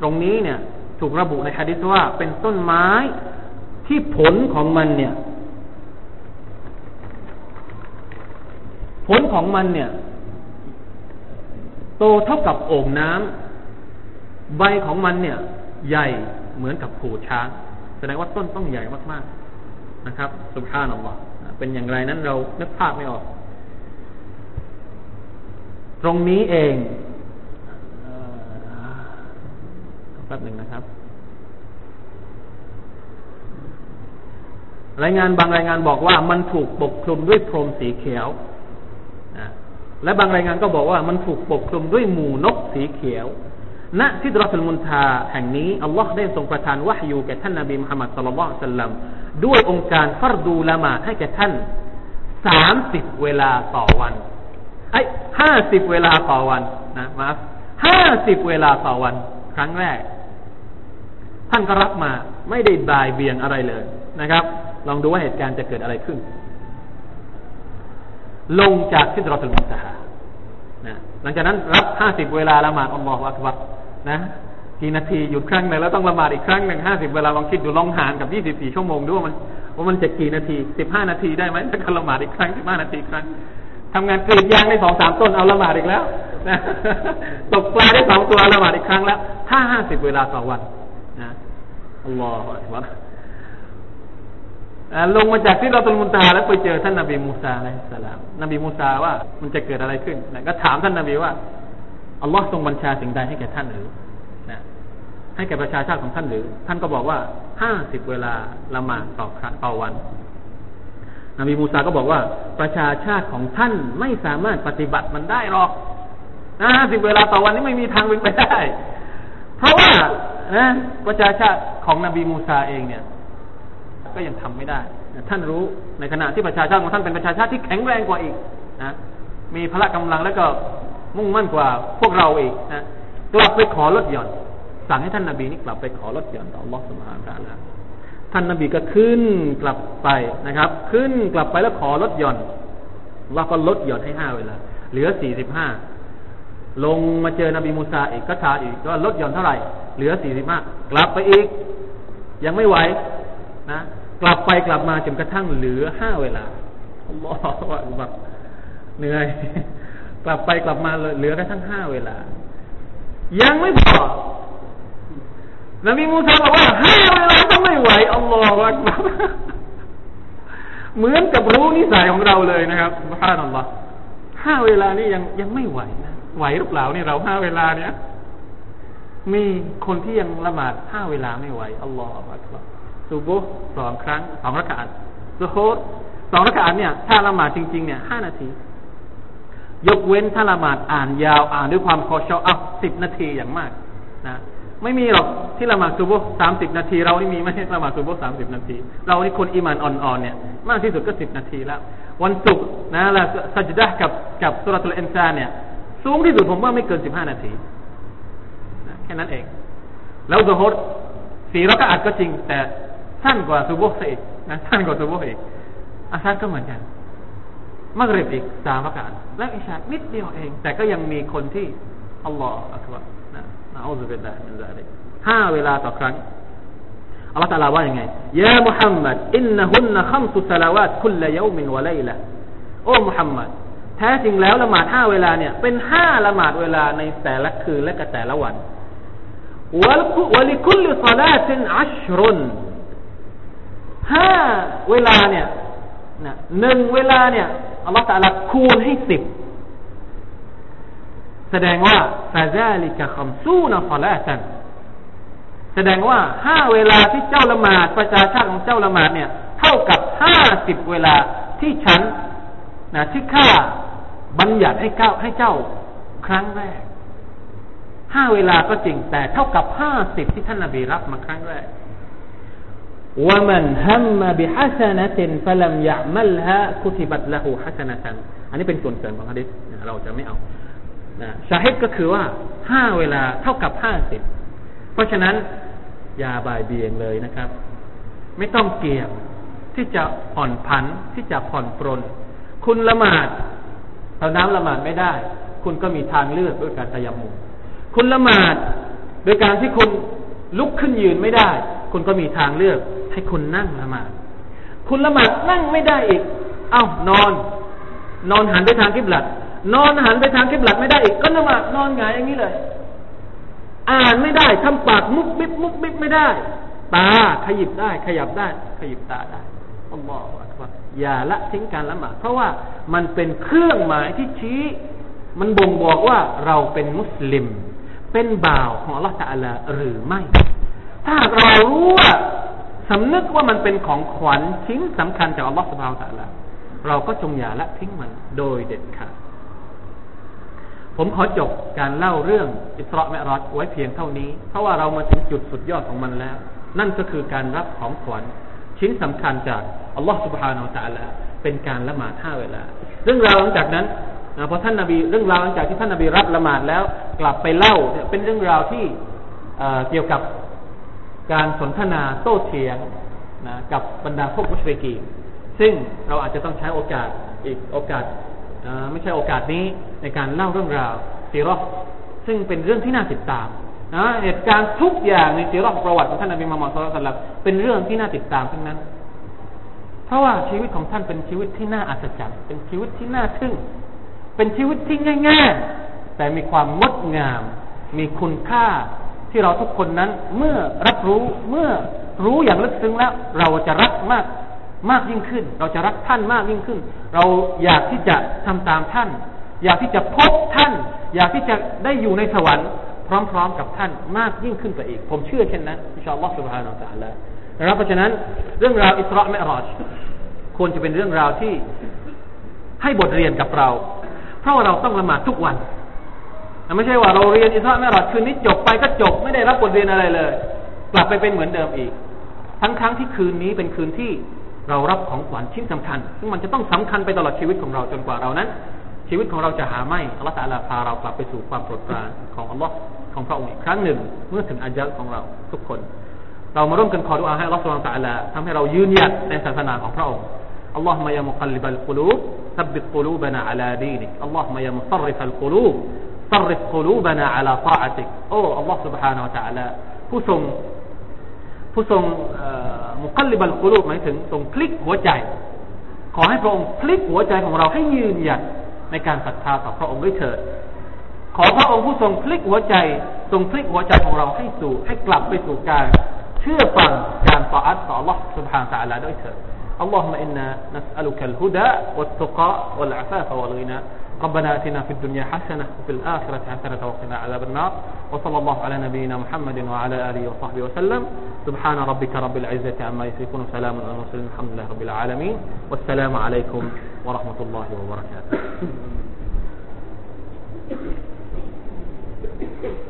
Speaker 1: ตรงนี้เนี่ย ถูกระบุในฮะดิษว่าเป็นต้นไม้ที่ผลของมันเนี่ย ผลของมันเนี่ย โตเท่ากับโอ่งน้ำใบของมันเนี่ย ใหญ่เหมือนกับผูช้าง แสดงว่าต้นต้องใหญ่มากๆนะครับสุภาพนัลลอเป็นอย่างไรนั้นเรานึกภาพไม่ออก ตรงนี้เองแป๊บหนึ่งนะครับ รายงานบางรายงานบอกว่ามันถูกปกคลุมด้วยพรมสีเขียว และบางรายงานก็บอกว่ามันถูกปกคลุมด้วยหมู่นกสีเขียวณที่ดรอสมุนทาแห่งนี้อัลลอฮ์ได้ทรงประทานวะฮยูแก่ท่านนบีมุฮัมมัดสุลลัลสัลลัมด้วยองค์การฟัรดูละหมาดให้แก่ท่านสามสิบเวลาต่อวันไอ้ห้าสิบเวลาต่อวันนะมาห้าสิบเวลาต่อวัน ครั้งแรก ท่านก็รับมาไม่ได้บายเบียงอะไรเลยนะครับ ลองดูว่าเหตุการณ์จะเกิดอะไรขึ้น ลงจากที่เราถึงมุตหานะหลังจากนั้นรับห้าสิบเวลาละหมาดอัลลอฮฺอักบัรนะกี่นาทีหยุดครั้งหนึ่งแล้วต้องละหมาดอีกครั้งหนึ่งห้าสิบเวลาลองคิดดูลองหารกับยี่สิบสี่ชั่วโมงดูว่ามันว่ามันจะกี่นาทีสิบห้านาทีได้ไหมถ้าละหมาดอีกครั้งสิบห้านาทีครั้งทำงานกรีดยางได้สองสามต้นเอาละหมาดอีกแล้วนะตกปลาได้สองตัวละหมาดอีกครั้งแล้วถ้าห้าสิบเวลาต่อวันอัลลอฮฺอักบัร ลงมาจากที่เราตุลมุนตาแล้วไปเจอท่านนบีมูซาอะลัยสลามนบีมูซาว่ามันจะเกิดอะไรขึ้นนะก็ถามท่านนบีว่าอัลลอฮ์ทรงบัญชาสิ่งใดให้แก่ท่านหรือนะให้แก่ประชาชาติของท่านหรือ ท่านก็บอกว่าห้าสิบเวลาละหมาดต่อครั้งต่อวัน นบีมูซาก็บอกว่า ประชาชาติของท่านไม่สามารถปฏิบัติมันได้หรอกห้าสิบเวลาต่อวันนี้ไม่มีทางเป็นไปได้ เพราะว่านะประชาชาติของนบีมูซาเองเนี่ย ก็ยังทำไม่ได้ ท่านรู้ในขณะที่ประชาชาติของท่านเป็นประชาชาติที่แข็งแรงกว่าอีกนะมีพละกำลังแล้วก็มุ่งมั่นกว่าพวกเราอีกนะกลับไปขอลดหย่อน สั่งให้ท่านนาบีนี่กลับไปขอลดหย่อนต่ออัลลอฮฺสุบฮานะนะท่านนาบีก็ขึ้นกลับไปนะครับ ขึ้นกลับไปแล้วขอลดหย่อนเราก็ลดหย่อนให้ห้าเวลา เหลือสี่สิบห้าลงมาเจอนบีมูซาอีกก็ทาอีกก็ลดหย่อนเท่าไหร่ เหลือสี่สิบห้ากลับไปอีก ยังไม่ไหว นะกลับไปกลับมาจนกระทั่งเหลือห้าเวลาอัลลอฮฺแบบเหนื่อย กลับไปกลับมาเหลือกระทั่งห้าเวลา ยังไม่พอนบีมูซาบอกว่าห้าเวลาต้องไม่ไหวอัลลอฮฺว่าเหมือนกับรู้นิสัยของเราเลยนะครับพระนัลลอฮ์ห้าเวลานี่ยังยังไม่ไหวนะไหวหรือเปล่านี่เราห้าเวลาเนี้ยมีคนที่ยังละหมาดห้าเวลาไม่ไหวอัลลอฮฺอักบาร ซูบุสองครั้งสองรักาตซูโฮสองรักาตเนี่ย ถ้าละหมาดจริงๆเนี่ยห้านาที ยกเว้นถ้าละหมาดอ่านยาวอ่านด้วยความคอชออะสิบนาทีอย่างมากนะไม่มีหรอกที่ละหมาดซูบุสามสิบนาที เรานี่มีไม่ใช่ละหมาดซูบุสามสิบนาที เรานี่คนอิมานอ่อนๆเนี่ย มากที่สุดก็สิบนาทีแล้ว วันศุกร์นะละสัจดะกับกับสุรทูลเอนซาเนี่ย สูงที่สุดผมว่าไม่เกินสิบห้านาทีแค่นั้นเอง แล้วซูฮดสี่รักอัดก็จริง แต่ สั้นกว่าซูโบสอีกนะสั้นกว่าซูโบอีกอาซาดก็เหมือนกันมักเริบอีกสามรักาและอิชานิดเดียวเอง แต่ก็ยังมีคนที่อัลลอฮฺอักบารนะนะอัลลอฮฺบิลลาฮิมินซาลิกห้าเวลาต่อครั้งอัลลอฮฺตะลาว่ายังไงยามุฮัมมัดอินนะฮุนนะขัมสุสลาวาตคุลยามินวะไลละโอ้มุฮัมมัดแท้จริงแล้วละหมาดห้าเวลาเนี่ย เป็นห้าละหมาดเวลาในแต่ละคืนและก็แต่ละวันวะลิคุลซาลาตินอัชรุน ห้าเวลาเนี่ยนะหนึ่งเวลาเนี่ยอัลลอฮฺตะลาคูณให้สิบแสดงว่าฟาซาลิกะคัมซูนฟาลาตันแสดงว่าห้าเวลาที่เจ้าละหมาดประชาชาติของเจ้าละหมาดเนี่ย เท่ากับห้าสิบเวลาที่ฉันนะที่ข้าบัญญัติให้เจ้าให้เจ้าครั้งแรกห้าเวลาก็จริงแต่เท่ากับห้าสิบที่ท่านนาบีรับมาครั้งแรก ว่ามันฮัมมาบิฮัสนะตินฟะลัมยะมัลฮะคุอันนี้เป็นส่วนเกินของฮะดิษเราจะไม่เอานะสาเหตุก็คือว่าห้าเวลาเท่ากับห้าสิบเพราะฉะนั้นอย่าบ่ายเบียงเลยนะครับ ไม่ต้องเกี่ยงที่จะผ่อนผันที่จะผ่อนปรน คุณละหมาดเอาน้ำละหมาดไม่ได้ คุณก็มีทางเลือกด้วยการตยมุมคุณละหมาด โดยการที่คุณลุกขึ้นยืนไม่ได้ คุณก็มีทางเลือก ให้คุณนั่งละหมาด คุณละหมาดนั่งไม่ได้อีก เอ้านอน นอนหันไปทางกิบลัด นอนหันไปทางกิบลัดไม่ได้อีก ก็ละหมาดนอนหงายอย่างนี้เลย อ่านไม่ได้ทำปากมุกบิบมุกบิบไม่ได้ ตาขยิบได้ ขยับได้ ขยิบตาได้อัลลอฮฺอย่าละทิ้งการละหมาดเพราะว่ามันเป็นเครื่องหมายที่ชี้ มันบ่งบอกว่าเราเป็นมุสลิม เป็นบ่าวของลอฮฺตะลาหรือไม่ ถ้าเรารู้ว่า สำนึกว่ามันเป็นของขวัญชิ้นสำคัญจากอัลลอฮฺสุบฮาวตะละเราก็จงอย่าละทิ้งมันโดยเด็ดขาดผมขอจบการเล่าเรื่องอิสราเมรอดไว้เพียงเท่านี้ เพราะว่าเรามาถึงจุดสุดยอดของมันแล้ว นั่นก็คือการรับของขวัญชิ้นสำคัญจากอัลลอฮฺสุบฮานาอัลตะละเป็นการละหมาดห้าเวลา เรื่องราวหลังจากนั้นพอท่านนาบีเรื่องราวหลังจากที่ท่านนาบีรับละหมาดแล้ว กลับไปเล่าเป็นเรื่องราวที่เกี่ยวกับ การสนทนาโต้เถียงนะกับบรรดาพวกมุชริกีซึ่งเราอาจจะต้องใช้โอกาสอีกโอกาสไม่ใช่โอกาสนี้ในการเล่าเรื่องราวซีรอซึ่งเป็นเรื่องที่น่าติดตามนะเหตุการณ์ทุกอย่างในซีรอประวัติของท่านนบีมุฮัมมัดสุลตัลลัมเป็นเรื่องที่น่าติดตามทั้งนั้น เพราะว่าชีวิตของท่านเป็นชีวิตที่น่าอัศจรรย์เป็นชีวิตที่น่าทึ่ง เป็นชีวิตที่ง่าย ๆ แต่มีความงดงาม มีคุณค่า ที่เราทุกคนนั้นเมื่อรับรู้เมื่อรู้อย่างลึกซึ้งแล้ว เราจะรักมากมากยิ่งขึ้น เราจะรักท่านมากยิ่งขึ้น เราอยากที่จะทำตามท่าน อยากที่จะพบท่าน อยากที่จะได้อยู่ในสวรรค์พร้อม ๆ กับท่านมากยิ่งขึ้นไปอีก ผมเชื่อเช่นนั้นอินชาอัลลอฮฺสุบฮานาอัลลอฮฺนะครับเพราะฉะนั้นเรื่องราวอิสราเมรอชควรจะเป็นเรื่องราวที่ให้บทเรียนกับเรา เพราะว่าเราต้องละหมาดทุกวัน ไม่ใช่ว่าเราเรียนอิสระไม่รอดคืนนี้จบไปก็จบไม่ได้รับบทเรียนอะไรเลย กลับไปเป็นเหมือนเดิมอีก ทั้งๆทที่คืนนี้เป็นคืนที่เรารับของขวัญชิ้นสำคัญ ซึ่งมันจะต้องสำคัญไปตลอดชีวิตของเราจนกว่าเรานั้น ชีวิตของเราจะหาไม่อัลลอฮฺตะลาพาเรากลับไปสู่ความโปรดปรานของอัลลอฮ์ของพระองค์อีกครั้งหนึ่ง เมื่อถึงอาญะของเราทุกคน เรามาร่วมกันขอดุอาให้อัลลอฮฺสุลตาลาทำให้เรายืนหยัดในศาสนาของพระองค์ اللهم يا مقلب القلوب ثبت قلوبنا على دينك اللهم يا مصرف القلوب صرف قلوبنا على طاعتك โอ้ Allah سبحانه และ تعالى ผู้ทรงผู้ทรงมุคลิบัลกุลูหมายถึงทรงพลิกหัวใจ ขอให้พระองค์พลิกหัวใจของเราให้ยืนหยัดในการศรัทธาต่อพระองค์ด้วยเถิด ขอพระองค์ผู้ทรงพลิกหัวใจ ทรงพลิกหัวใจของเราให้สู่ ให้กลับไปสู่การ เชื่อฟังการต่ออัตต่อ Allah سبحانه และ تعالى ด้วยเถิด اللهم إنا نسألك الهدى والتقى والعفاف والغنى ربنا آتنا في الدنيا حسنة وفي الآخرة حسنة وقنا عذاب النار. وصلى الله على نبينا محمد وعلى آله وصحبه وسلم. سبحان ربك رب العزة عما يصفون. سلام على المرسلين. الحمد لله رب العالمين. والسلام عليكم ورحمة الله وبركاته. Thank you.